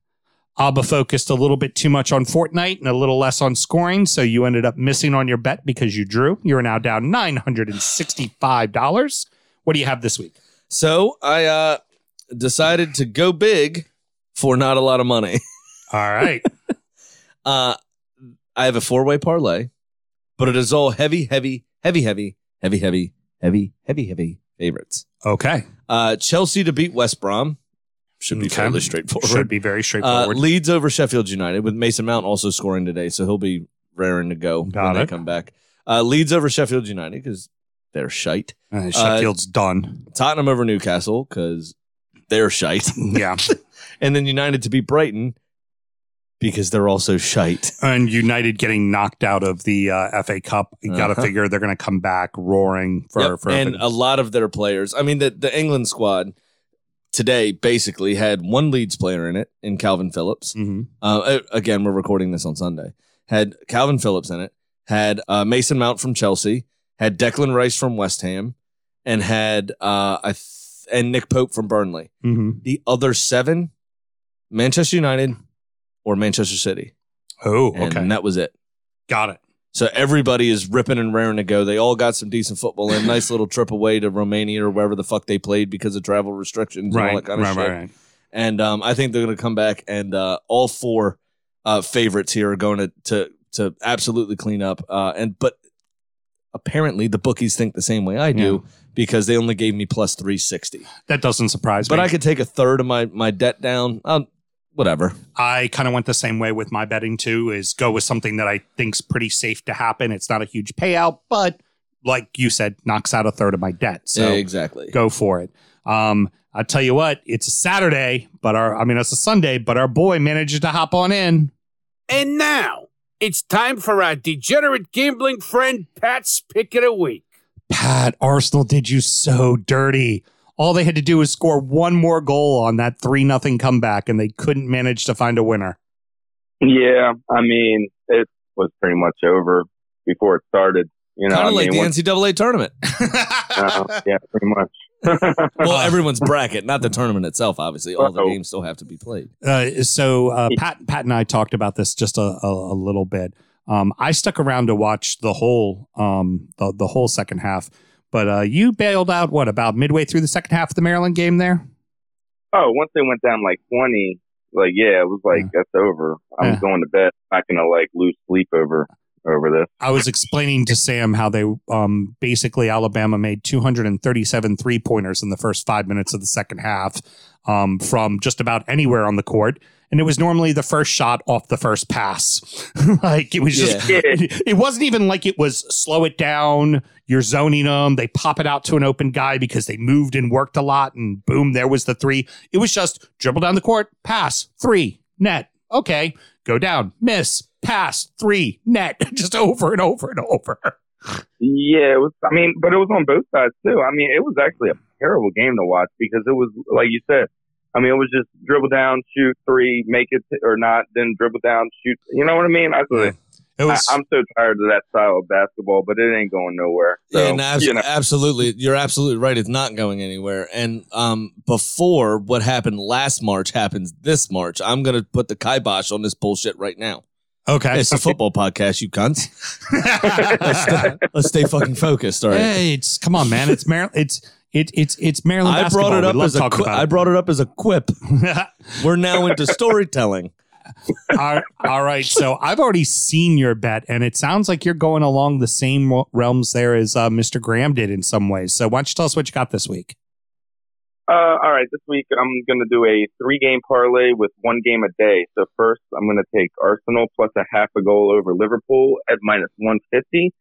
B: Auba focused a little bit too much on Fortnite and a little less on scoring. So you ended up missing on your bet because you drew. You're now down $965. What do you have this week?
C: So I uh, decided to go big for not a lot of money.
B: All right.
C: Uh, I have a four way parlay, but it is all heavy, heavy, heavy, heavy, heavy, heavy, heavy, heavy, heavy favorites.
B: okay.
C: Uh, Chelsea to beat West Brom should be
B: Okay.
C: fairly straightforward.
B: Should be very
C: Uh,
B: straightforward.
C: Leeds over Sheffield United with Mason Mount also scoring today, so he'll be raring to go
B: Got
C: when they come back. Uh, Leeds over Sheffield United because they're shite.
B: Uh, Sheffield's done.
C: Tottenham over Newcastle because they're shite,
B: Yeah.
C: and then United to beat Brighton because they're also shite.
B: and United getting knocked out of the uh, FA Cup. You got to
C: Uh-huh.
B: figure they're going to come back roaring for,
C: Yep,
B: for
C: and a lot of their players. I mean, the the England squad today basically had one Leeds player in it in Kalvin Phillips.
B: Mhm.
C: Uh, again, we're recording this on Sunday. Had Kalvin Phillips in it. Had uh, Mason Mount from Chelsea. Had Declan Rice from West Ham, and had uh, I th- and Nick Pope from Burnley.
B: Mhm.
C: The other seven, Manchester United or Manchester City,
B: Oh, okay.
C: and that was it.
B: got it.
C: So everybody is ripping and raring to go. They all got some decent football in. Nice little trip away to Romania or wherever the fuck they played because of travel restrictions and all
B: Right,
C: that kind of
B: right,
C: shit.
B: right, right.
C: And um, I think they're going to come back, and uh, all four uh, favorites here are going to to to absolutely clean up. Uh, and but apparently the bookies think the same way I do because they only gave me plus 360.
B: That doesn't surprise
C: But
B: me.
C: But I could take a third of my my debt down. Um, whatever.
B: I kind of went the same way with my betting too. Is go with something that I think's pretty safe to happen. It's not a huge payout, but like you said, knocks out a third of my debt. So
C: exactly.
B: go for it. Um, I tell you what, it's a Saturday, but our I mean it's a Sunday, but our boy manages to hop on in.
G: And now it's time for our degenerate gambling friend Pat's pick of the week.
B: Pat, Arsenal did you so dirty. All they had to do was score one more goal on that three nothing comeback, and they couldn't manage to find a winner.
H: Yeah, I mean, it was pretty much over before it started. You know,
C: kind of like
H: mean,
C: the
H: once-
C: NCAA tournament.
H: uh, yeah, pretty much.
C: Well, everyone's bracket, not the tournament itself. Obviously, all the
H: Uh-oh.
C: games still have to be played.
B: Uh, so uh, Pat, Pat and I talked about this just a, a, a little bit. Um, I stuck around to watch the whole um, the, the whole second half, but uh, you bailed out what about midway through the second half of the Maryland game there?
H: oh, once they went down like twenty, like yeah, it was like that's over. I was
B: Yeah.
H: going to bed. I'm not gonna like lose sleep over over this.
B: I was explaining to Sam how they um, basically Alabama made 237 three pointers in the first five minutes of the second half um, from just about anywhere on the court. And it was normally the first shot off the first pass. like it was just,
H: Yeah.
B: it, it wasn't even like it was slow it down. You're zoning them. They pop it out to an open guy because they moved and worked a lot. And boom, there was the three. It was just dribble down the court, pass, three, net. Okay, go down, miss, pass, three, net, just over and over and over.
H: Yeah, it was. I mean, but it was on both sides too. I mean, it was actually a terrible game to watch because it was like you said. I mean, it was just dribble down, shoot three, make it or not, then dribble down, shoot. You know what I mean? I,
B: It was.
H: I, I'm so tired of that style of basketball, but it ain't going nowhere. So,
C: and abs-
H: you know,
C: absolutely, you're absolutely right. It's not going anywhere. And um, before what happened last March happens this March, I'm going to put the kibosh on this bullshit right now.
B: okay.
C: It's a football podcast, you cunts. Let's stay, let's stay fucking focused. All right.
B: Hey, it's come on, man. It's Maryland. It's it, it's it's Maryland.
C: I brought it up as a
B: talking
C: qui- I brought it up as a quip. We're now into storytelling.
B: all, all right. So I've already seen your bet, and it sounds like you're going along the same realms there as uh, Mr. Graham did in some ways. So why don't you tell us what you got this week?
H: uh, all right, this week I'm going to do a three game parlay with one game a day. So first, I'm going to take Arsenal plus a half a goal over Liverpool at minus 150.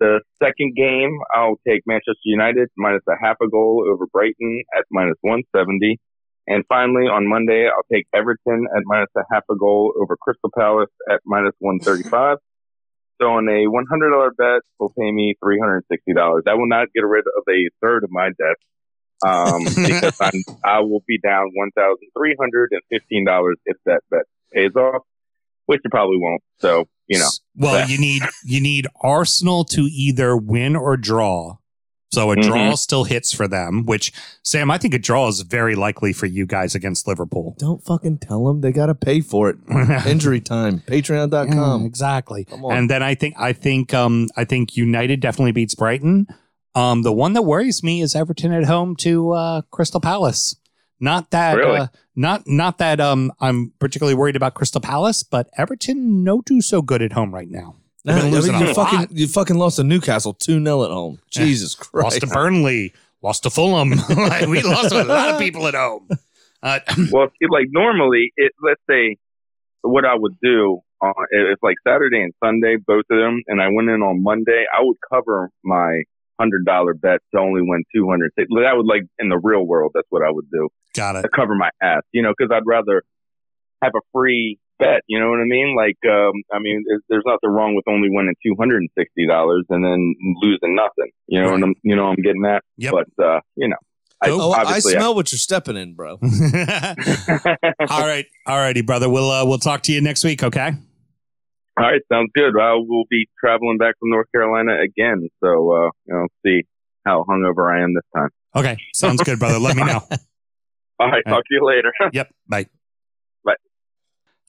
H: The second game, I'll take Manchester United minus a half a goal over Brighton at minus 170. And finally, on Monday, I'll take Everton at minus a half a goal over Crystal Palace at minus 135. So on a $100 bet, will pay me $360. I will not get rid of a third of my debt um, because I'm, I will be down $1,315 if that bet pays off, which it probably won't. So, you know,
B: Well,
H: that-
B: you need you need Arsenal to either win or draw. So a draw still hits for them. Which Sam, I think a draw is very likely for you guys against Liverpool.
C: Don't fucking tell them. They got to pay for it. Injury time.
B: Yeah,
C: Patreon.com.
B: exactly.
C: Come on.
B: And then I think I think um I think United definitely beats Brighton. Um the one that worries me is Everton at home to uh Crystal Palace. Not that
H: Really?
B: uh, not not that um I'm particularly worried about Crystal Palace, but Everton no do so good at home right now.
C: Nah,
B: They've been
C: I
B: losing
C: mean,
B: a
C: you fucking
B: lot.
C: you fucking lost to Newcastle 2 0 at home. Jesus Christ.
B: Lost to Burnley, lost to Fulham. Like, we lost to a lot of people at home. Uh,
H: well, see, like normally, it, let's say what I would do uh, if like Saturday and Sunday, both of them, and I went in on Monday, I would cover my hundred dollar bet to only win two hundred. That would like in the real world, that's what I would do
B: got it.
H: to cover my ass, you know, because I'd rather have a free bet. You know what I mean? Like, um, I mean, there's, there's nothing wrong with only winning two hundred and sixty dollars and then losing nothing. You know,
B: Right.
H: what I'm, you know, I'm getting that.
B: Yep.
H: But uh, you know, I,
C: Oh, I
H: obviously,
C: smell what you're stepping in, bro.
B: all right, all righty, brother. We'll uh, we'll talk to you next week. Okay.
H: All right, sounds good. I will be traveling back from North Carolina again, so uh, you know, see how hungover I am this time.
B: Okay, sounds good, brother. Let me know.
H: All right, talk to you later.
B: Yep. Bye.
H: Bye.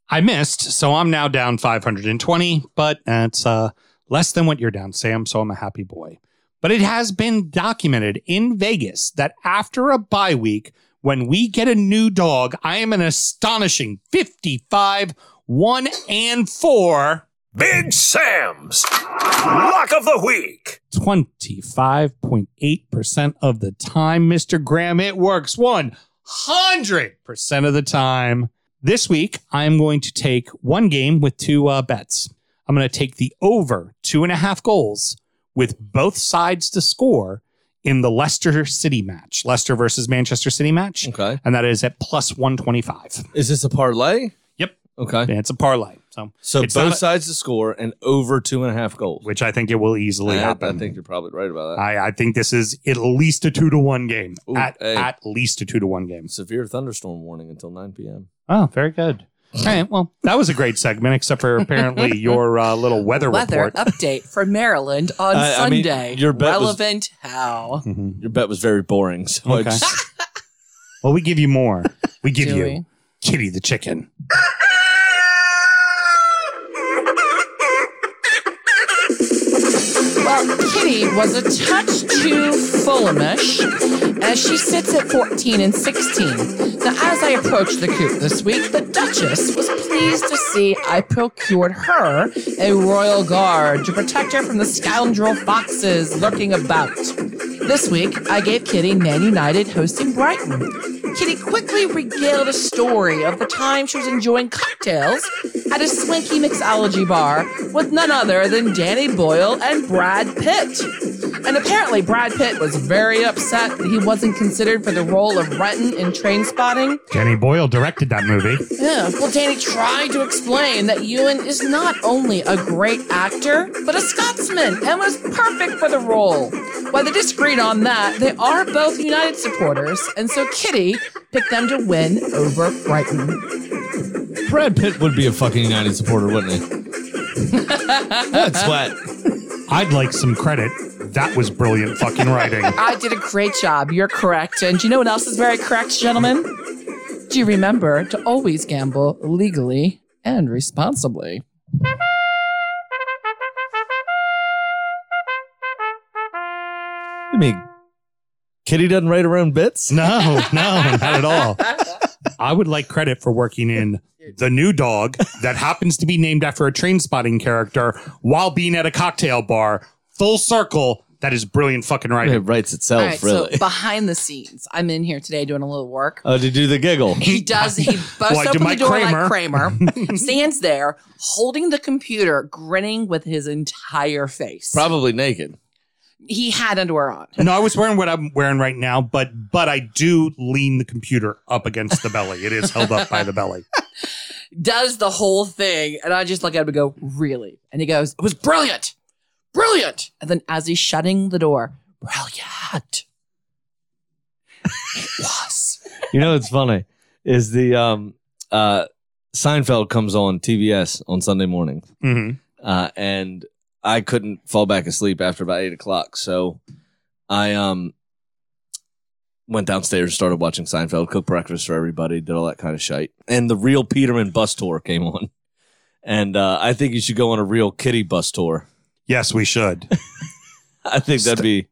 B: I missed, so I'm now down 520, but that's uh, less than what you're down, Sam. So I'm a happy boy. But it has been documented in Vegas that after a bye week, when we get a new dog, I am an astonishing 55, 1 and 4
I: Big Sam's Lock of the Week.
B: 25.8% of the time, Mr. Graham, it works 100% of the time. This week, I'm going to take one game with two uh, bets. I'm going to take the over two and a half goals with both sides to score in the Leicester City match, Leicester versus Manchester City match.
C: Okay.
B: And that is at plus 125.
C: Is this a parlay?
B: Yep.
C: Okay.
B: And it's a parlay. So,
C: So
B: It's
C: both
B: not a-
C: sides to score and over two and a half goals.
B: which I think it will easily
C: I,
B: happen.
C: I think you're probably right about that.
B: I, I think this is at least a two to one game.
C: Ooh,
B: at,
C: hey.
B: at least a two to one game.
C: Severe thunderstorm warning until 9 p.m.
B: Oh, very good. All right. Well, that was a great segment, except for apparently your uh, little weather,
E: Weather
B: report.
E: update for Maryland on
C: I- I mean,
E: Sunday.
C: your bet was-
E: Relevant how?
B: Mhm.
C: Your bet was very boring. So I
B: Okay.
C: just-
B: Well, we give you more. We give
E: Do
B: you
E: we?
B: Kitty the chicken.
E: Kitty was a touch too fulhamish as she sits at 14 and 16. Now, as I approached the coop this week, the Duchess was pleased to see I procured her a royal guard to protect her from the scoundrel foxes lurking about. This week, I gave Kitty Man United hosting Brighton. Kitty quickly regaled a story of the time she was enjoying cocktails at a swanky mixology bar with none other than Danny Boyle and Brad Pitt. And apparently, Brad Pitt was very upset that he wasn't considered for the role of Renton in Trainspotting.
B: Danny Boyle directed that movie.
E: Yeah, well, Danny tried to explain that Ewan is not only a great actor, but a Scotsman and was perfect for the role. While they disagreed on that, they are both United supporters, and so Kitty picked them to win over Brighton.
C: Brad Pitt would be a fucking United supporter, wouldn't he? That's what sweat?
B: I'd like some credit. That was brilliant fucking writing.
E: I did a great job. You're correct. And do you know what else is very correct, gentlemen? Do you remember to always gamble legally and responsibly?
C: You mean Kitty doesn't write her own bits?
B: No, no, not at all. I would like credit for working in the new dog that happens to be named after a Trainspotting character while being at a cocktail bar. Full circle. That is brilliant fucking
C: It
B: writing.
C: writes itself,
E: All right,
C: really.
E: so behind the scenes, I'm in here today doing a little work.
C: oh, to do the giggle.
E: He does. He busts
B: Well, I do
E: open
B: my
E: the door
B: Kramer.
E: like Kramer, stands there holding the computer, grinning with his entire face.
C: Probably naked.
E: He had underwear on.
B: No, I was wearing what I'm wearing right now, but but I do lean the computer up against the belly. It is held up by the belly.
E: Does the whole thing, and I just look at him and go, "Really?" And he goes, "It was brilliant, brilliant." And then as he's shutting the door, brilliant. It was.
C: You know what's funny is the um uh Seinfeld comes on TBS on Sunday morning,
B: hmm
C: uh, and I couldn't fall back asleep after about eight o'clock, so I um went downstairs, started watching Seinfeld, cooked breakfast for everybody, did all that kind of shit, and the real Peterman bus tour came on, and uh, I think you should go on a real Kitty bus tour.
B: Yes, we should.
C: I think that'd be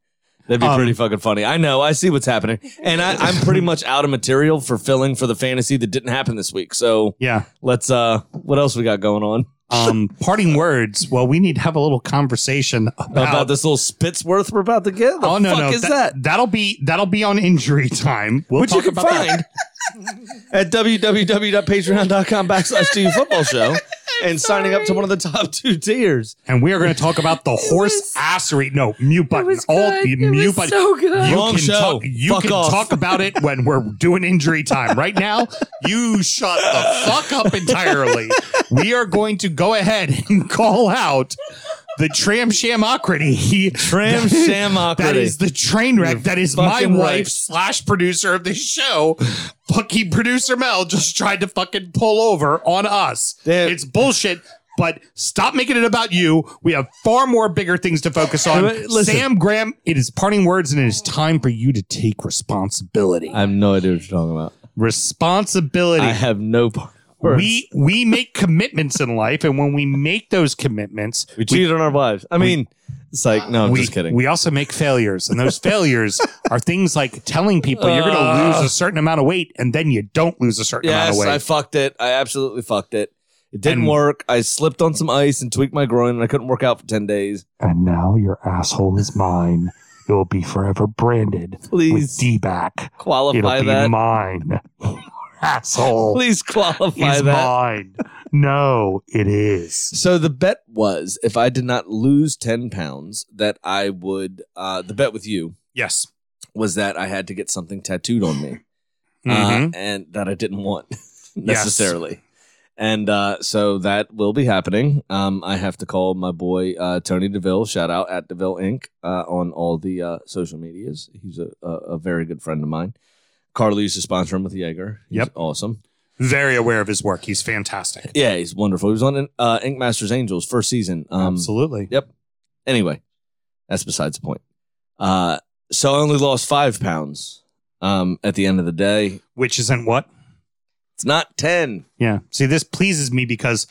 C: that'd be
B: Um,
C: pretty fucking funny. I know, I see what's happening, and I, I'm pretty much out of material for filling for the fantasy that didn't happen this week. So
B: Yeah.
C: let's uh, what else we got going on
B: Um, parting words. Well, we need to have a little conversation about,
C: about, this little Spitsworth we're about to get? The
B: oh no,
C: fuck
B: no,
C: is that?
B: That'll be that'll be on injury time. We'll
C: Which you can
B: about that.
C: find at www.patreon.com backslash DU football show and signing up to one of the top two tiers.
B: and we are going to talk about the horse assery. No, mute button.
E: was
B: All
E: good.
B: the
E: It
B: mute
E: was
B: button.
E: so good.
B: You
C: Wrong
B: can
C: show.
B: talk. You
C: Fuck
B: can
C: off.
B: talk about it when we're doing injury time. Right now, you shut the fuck up entirely. We are going to go ahead and call out the tram shamocrity.
C: Tram
B: That
C: shamocrity.
B: is the train wreck.
C: You're
B: that is my wife
C: right.
B: slash producer of the show. Fucking producer Mel just tried to fucking pull over on us.
C: Damn.
B: It's bullshit. But stop making it about you. We have far more bigger things to focus on.
C: Listen.
B: Sam Graham, it is parting words and it is time for you to take responsibility.
C: I have no idea what you're talking about.
B: responsibility.
C: I have no part. Words.
B: we we make commitments in life, and when we make those commitments,
C: we cheat on our wives. I mean, it's like no, I'm
B: we,
C: just kidding.
B: we also make failures, and those failures are things like telling people you're going to uh. lose a certain amount of weight, and then you don't lose a certain amount of
C: yes,
B: weight.
C: I fucked it. I absolutely fucked it. It didn't
B: And-
C: work. I slipped on some ice and tweaked my groin, and I couldn't work out for ten days.
J: And now your asshole is mine. It will be forever branded
C: Please
J: with D-back.
C: qualify
J: It'll be
C: that.
J: mine. asshole.
C: Please qualify
J: is
C: that.
J: mine. No, it is.
C: So the bet was if I did not lose ten pounds, that I would. Uh, the bet with you
B: Yes.
C: was that I had to get something tattooed on me, uh,
B: Mhm.
C: and that I didn't want necessarily. And uh, so that will be happening. Um, I have to call my boy uh, Tony Deville. Shout out at Deville Inc. Uh, on all the uh, social medias. He's a, a, a very good friend of mine. Carly used to sponsor him with Jaeger. He's
B: Yep.
C: awesome.
B: Very aware of his work. He's fantastic.
C: Yeah, he's wonderful. He was on uh, Ink Masters Angels first season. Um,
B: Absolutely.
C: Yep. Anyway, that's besides the point. Uh, so I only lost five pounds um, at the end of the day.
B: Which isn't what?
C: It's not 10.
B: Yeah. See, this pleases me because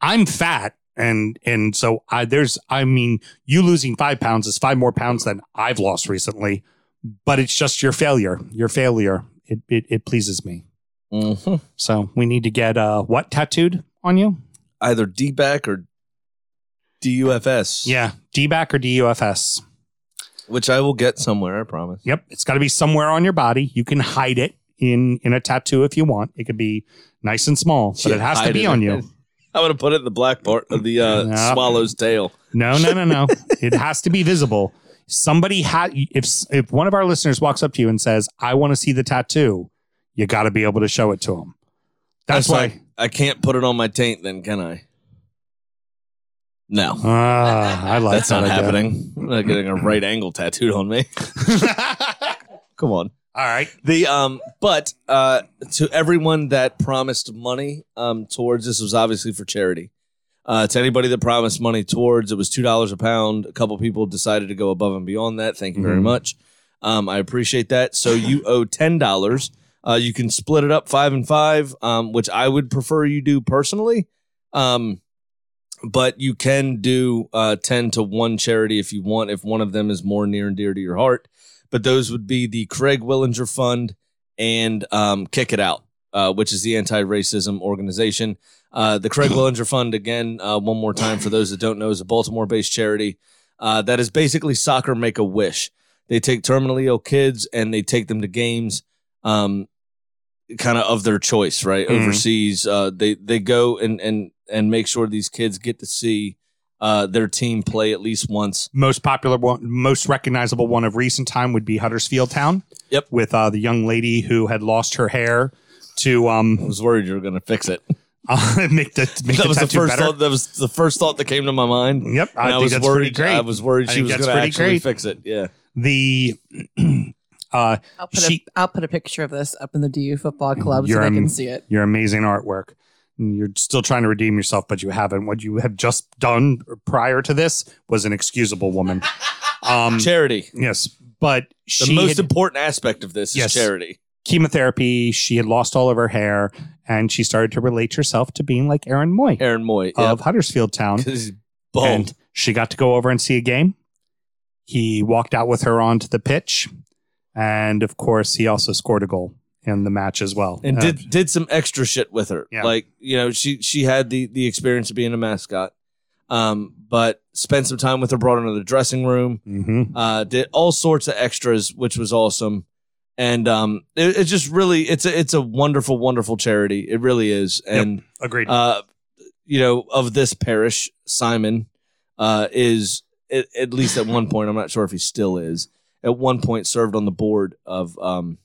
B: I'm fat. And and so I there's I mean, you losing five pounds is five more pounds than I've lost recently, but it's just your failure. Your failure. It it, it pleases me.
C: Mhm.
B: So we need to get uh what tattooed on you?
C: Either D-back or DUFS.
B: Yeah. D back or DUFS.
C: Which I will get somewhere, I promise.
B: Yep. It's gotta be somewhere on your body. You can hide it in in a tattoo if you want. It could be nice and small, but
C: Yeah,
B: it has to be
C: it.
B: on you.
C: I'm going to put it in the black part of the uh,
B: Yep.
C: swallow's tail.
B: No, no, no, no. it has to be visible. Somebody had if if one of our listeners walks up to you and says, "I want to see the tattoo," you got to be able to show it to them. That's why.
C: like, I can't put it on my taint then, can I? No.
B: Ah, I like
C: That's
B: that
C: not
B: idea.
C: happening. I'm not getting a right angle tattooed on me. Come on.
B: All right.
C: The um, but uh, to everyone that promised money um towards this was obviously for charity. Uh, to anybody that promised money towards it was two dollars a pound. A couple people decided to go above and beyond that. Thank you very
B: Mhm.
C: much. Um, I appreciate that. So you owe ten dollars. Uh, you can split it up five and five, um, which I would prefer you do personally. Um, but you can do uh, 10 to one charity if you want, if one of them is more near and dear to your heart. But those would be the Craig Willinger Fund and um, Kick It Out, uh, which is the anti racism organization. Uh, the Craig Willinger Fund, again, uh, one more time for those that don't know, is a Baltimore based charity uh, that is basically soccer make a wish. They take terminally ill kids and they take them to games. Um, kind of of their choice, right?
B: Mhm.
C: Overseas, uh, they they go and and and make sure these kids get to see uh, their team play at least once.
B: Most popular one, most recognizable one of recent time would be Huddersfield Town.
C: Yep.
B: With uh, the young lady who had lost her hair to
C: I
B: um
C: was worried you were going to fix it.
B: uh, make the make
C: that
B: the
C: was the first
B: better.
C: thought. That was the first thought that came to my mind.
B: Yep, I
C: And I, was
B: that's
C: worried.
B: great.
C: I was worried she was going to actually
B: great.
C: fix it. Yeah.
B: the uh
E: I'll put
B: She-
E: a I'll put a picture of this up in the DU football club so
B: You're
E: they
B: am-
E: can see it.
B: your amazing artwork. You're still trying to redeem yourself, but you haven't. What you have just done prior to this was an excusable woman. Um,
C: Charity.
B: yes, but
C: The
B: she
C: most
B: had
C: important aspect of this
B: Yes.
C: is charity.
B: Chemotherapy. She had lost all of her hair, and she started to relate herself to being like Aaron Mooy
C: Aaron Mooy.
B: of Huddersfield Town. And she got to go over and see a game. He walked out with her onto the pitch, and of course, he also scored a goal in the match as well.
C: and
B: Uh,
C: did did some extra shit with her.
B: Yeah.
C: Like you know, she she had the the experience of being a mascot, um, but spent some time with her, brought her into the dressing room,
B: mhm.
C: uh, did all sorts of extras, which was awesome. And um, it, it's just really it's a it's a wonderful wonderful charity. It really is. And
B: agreed.
C: uh, you know, of this parish, Simon uh, is at, at least at one point. I'm not sure if he still is. At one point, served on the board of um,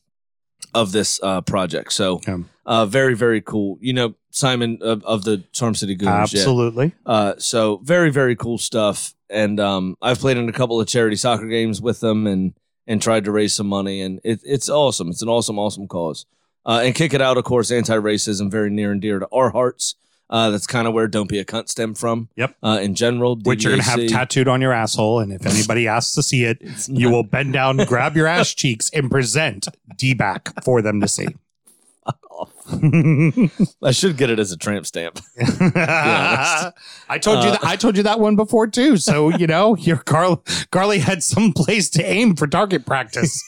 C: of this uh, project. So,
B: Yeah.
C: uh, very very cool. You know, Simon of, of the Charm City yeah.
B: Absolutely.
C: Uh, so very very cool stuff. And um, I've played in a couple of charity soccer games with them and and tried to raise some money. And it, it's awesome. It's an awesome awesome cause. Uh, and kick it out, of course, anti racism, very near and dear to our hearts. Uh, that's kind of where "Don't Be a Cunt" stem from.
B: Yep.
C: Uh, in general,
B: Which you're going to have tattooed on your asshole. And if anybody asks to see it, you will bend down, grab your ass cheeks, and present D back for them to see.
C: I should get it as a tramp stamp.
B: I told you
C: Uh,
B: that I told you that one before too. So you know, your Carl Carly had some place to aim for target practice.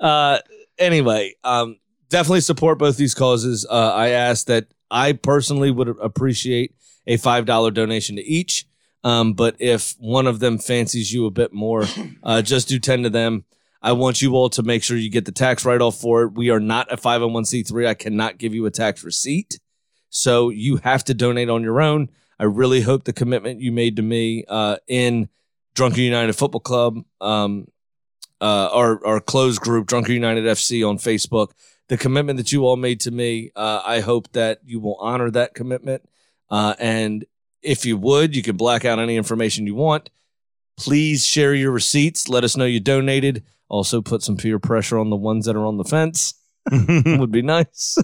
C: uh, anyway, um, definitely support both these causes. Uh, I ask that I personally would appreciate a five dollar donation to each. Um, but if one of them fancies you a bit more, uh, just do ten to them. I want you all to make sure you get the tax write off for it. We are not a 501c3. I cannot give you a tax receipt. So you have to donate on your own. I really hope the commitment you made to me uh, in Drunken United Football Club, um, uh, our, our closed group, Drunken United FC on Facebook, the commitment that you all made to me, uh, I hope that you will honor that commitment. Uh, and if you would, you can black out any information you want. Please share your receipts. Let us know you donated. Also, put some peer pressure on the ones that are on the fence. would be nice.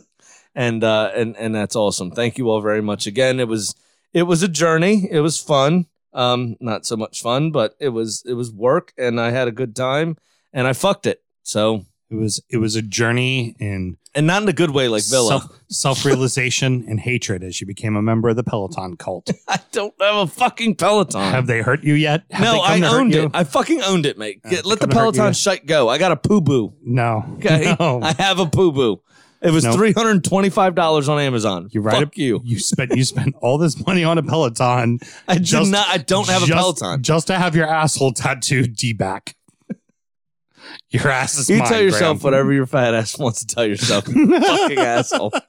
C: And uh, and and that's awesome. Thank you all very much again. It was it was a journey. It was fun. Um, not so much fun, but it was it was work, and I had a good time, and I fucked it. So
B: It was it was a journey in
C: and not in a good way like Villa.
B: self realization and hatred as you became a member of the Peloton cult.
C: I don't have a fucking Peloton.
B: Have they hurt you yet? Have
C: no, I owned
B: you?
C: it. I fucking owned it, mate. Get- let the
B: come to hurt
C: Peloton
B: you.
C: shite go. I got a poo boo.
B: No.
C: Okay,
B: No.
C: I have a poo boo. It was
B: Nope.
C: three hundred and twenty five dollars on Amazon.
B: You're right.
C: Fuck you.
B: You spent you spent all this money on a Peloton.
C: I do not. I don't have a Peloton.
B: Just to have your asshole tattooed D back. Your ass is
C: You
B: mine,
C: tell yourself
B: Graham.
C: whatever your fat ass wants to tell yourself. fucking asshole.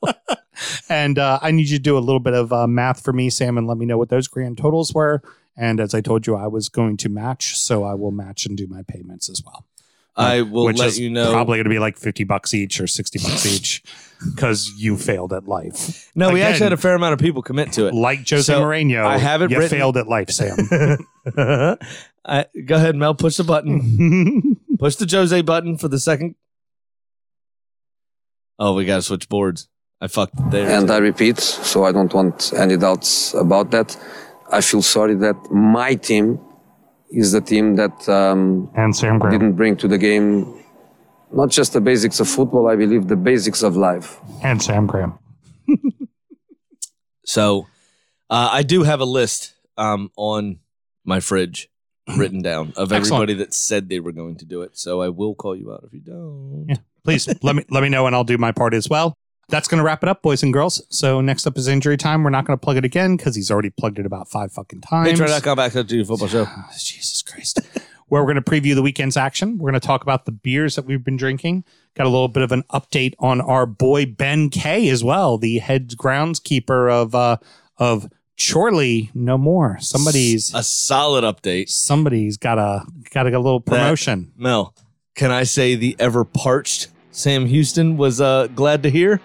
B: And uh, I need you to do a little bit of uh, math for me, Sam, and let me know what those grand totals were. And as I told you, I was going to match, so I will match and do my payments as well.
C: I will
B: Which
C: let
B: is
C: you know.
B: Probably going to be like fifty bucks each or sixty bucks each because you failed at life.
C: No, we actually had a fair amount of people commit to it.
B: like Jose
C: So,
B: Mourinho.
C: I have it
B: you
C: written-
B: failed at life, Sam.
C: I, go ahead, Mel. Push the button. Push the Jose button for the second. Oh, we got to switch boards. I fucked there.
F: And I repeat, so I don't want any doubts about that. I feel sorry that my team is the team that um,
J: And Sam Graham.
F: didn't bring to the game not just the basics of football, I believe the basics of life.
J: And Sam Graham.
C: So uh, I do have a list um, on my fridge written down of everybody that said they were going to do it. So I will call you out if you don't.
B: Yeah. Please let me let me know and I'll do my part as well. That's going to wrap it up, boys and girls. So next up is injury time. We're not going to plug it again because he's already plugged it about five fucking times.
C: Patreon.com back to the football show.
B: Ah, Jesus Christ. Where we're going to preview the weekend's action. We're going to talk about the beers that we've been drinking. Got a little bit of an update on our boy Ben K as well, the head groundskeeper of uh of Chorley No More. Somebody's
C: A solid update.
B: somebody's got a got a, little promotion.
C: Mel, can I say the ever parched Sam Houston was uh, glad to hear?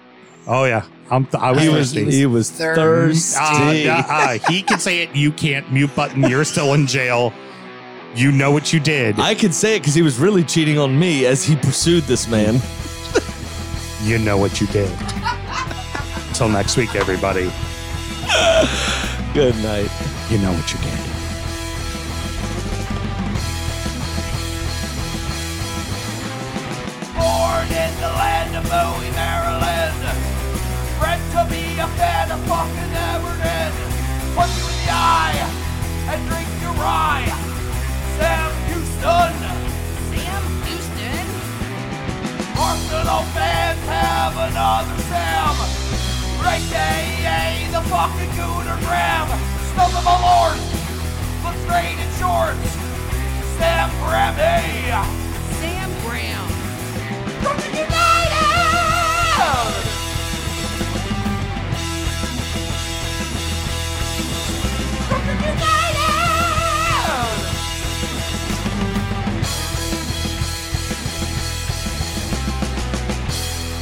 B: oh yeah, I'm th- I was
C: He was
B: thirsty.
C: he was thirsty.
B: Ah, yeah, ah, he can say it. You can't. Mute button. You're still in jail. You know what you did.
C: I could say it because he was really cheating on me as he pursued this man.
B: You know what you did. Until next week, everybody.
C: Good night.
B: You know what you did.
D: Born in the land of Bowie, Maryland. Bred to be a fan of fucking Everton. Punch you in the eye and drink your rye. Sam Houston.
E: Sam Houston.
D: Arsenal fans have another Sam. Right day, the fucking Gooner Graham. Snub of my lord. Look straight in shorts. Sam Grammy.
E: Sam Graham.
D: United! Drunken United!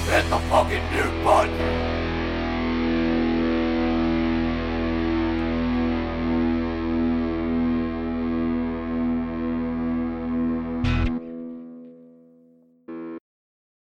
D: Hit the fucking mute button!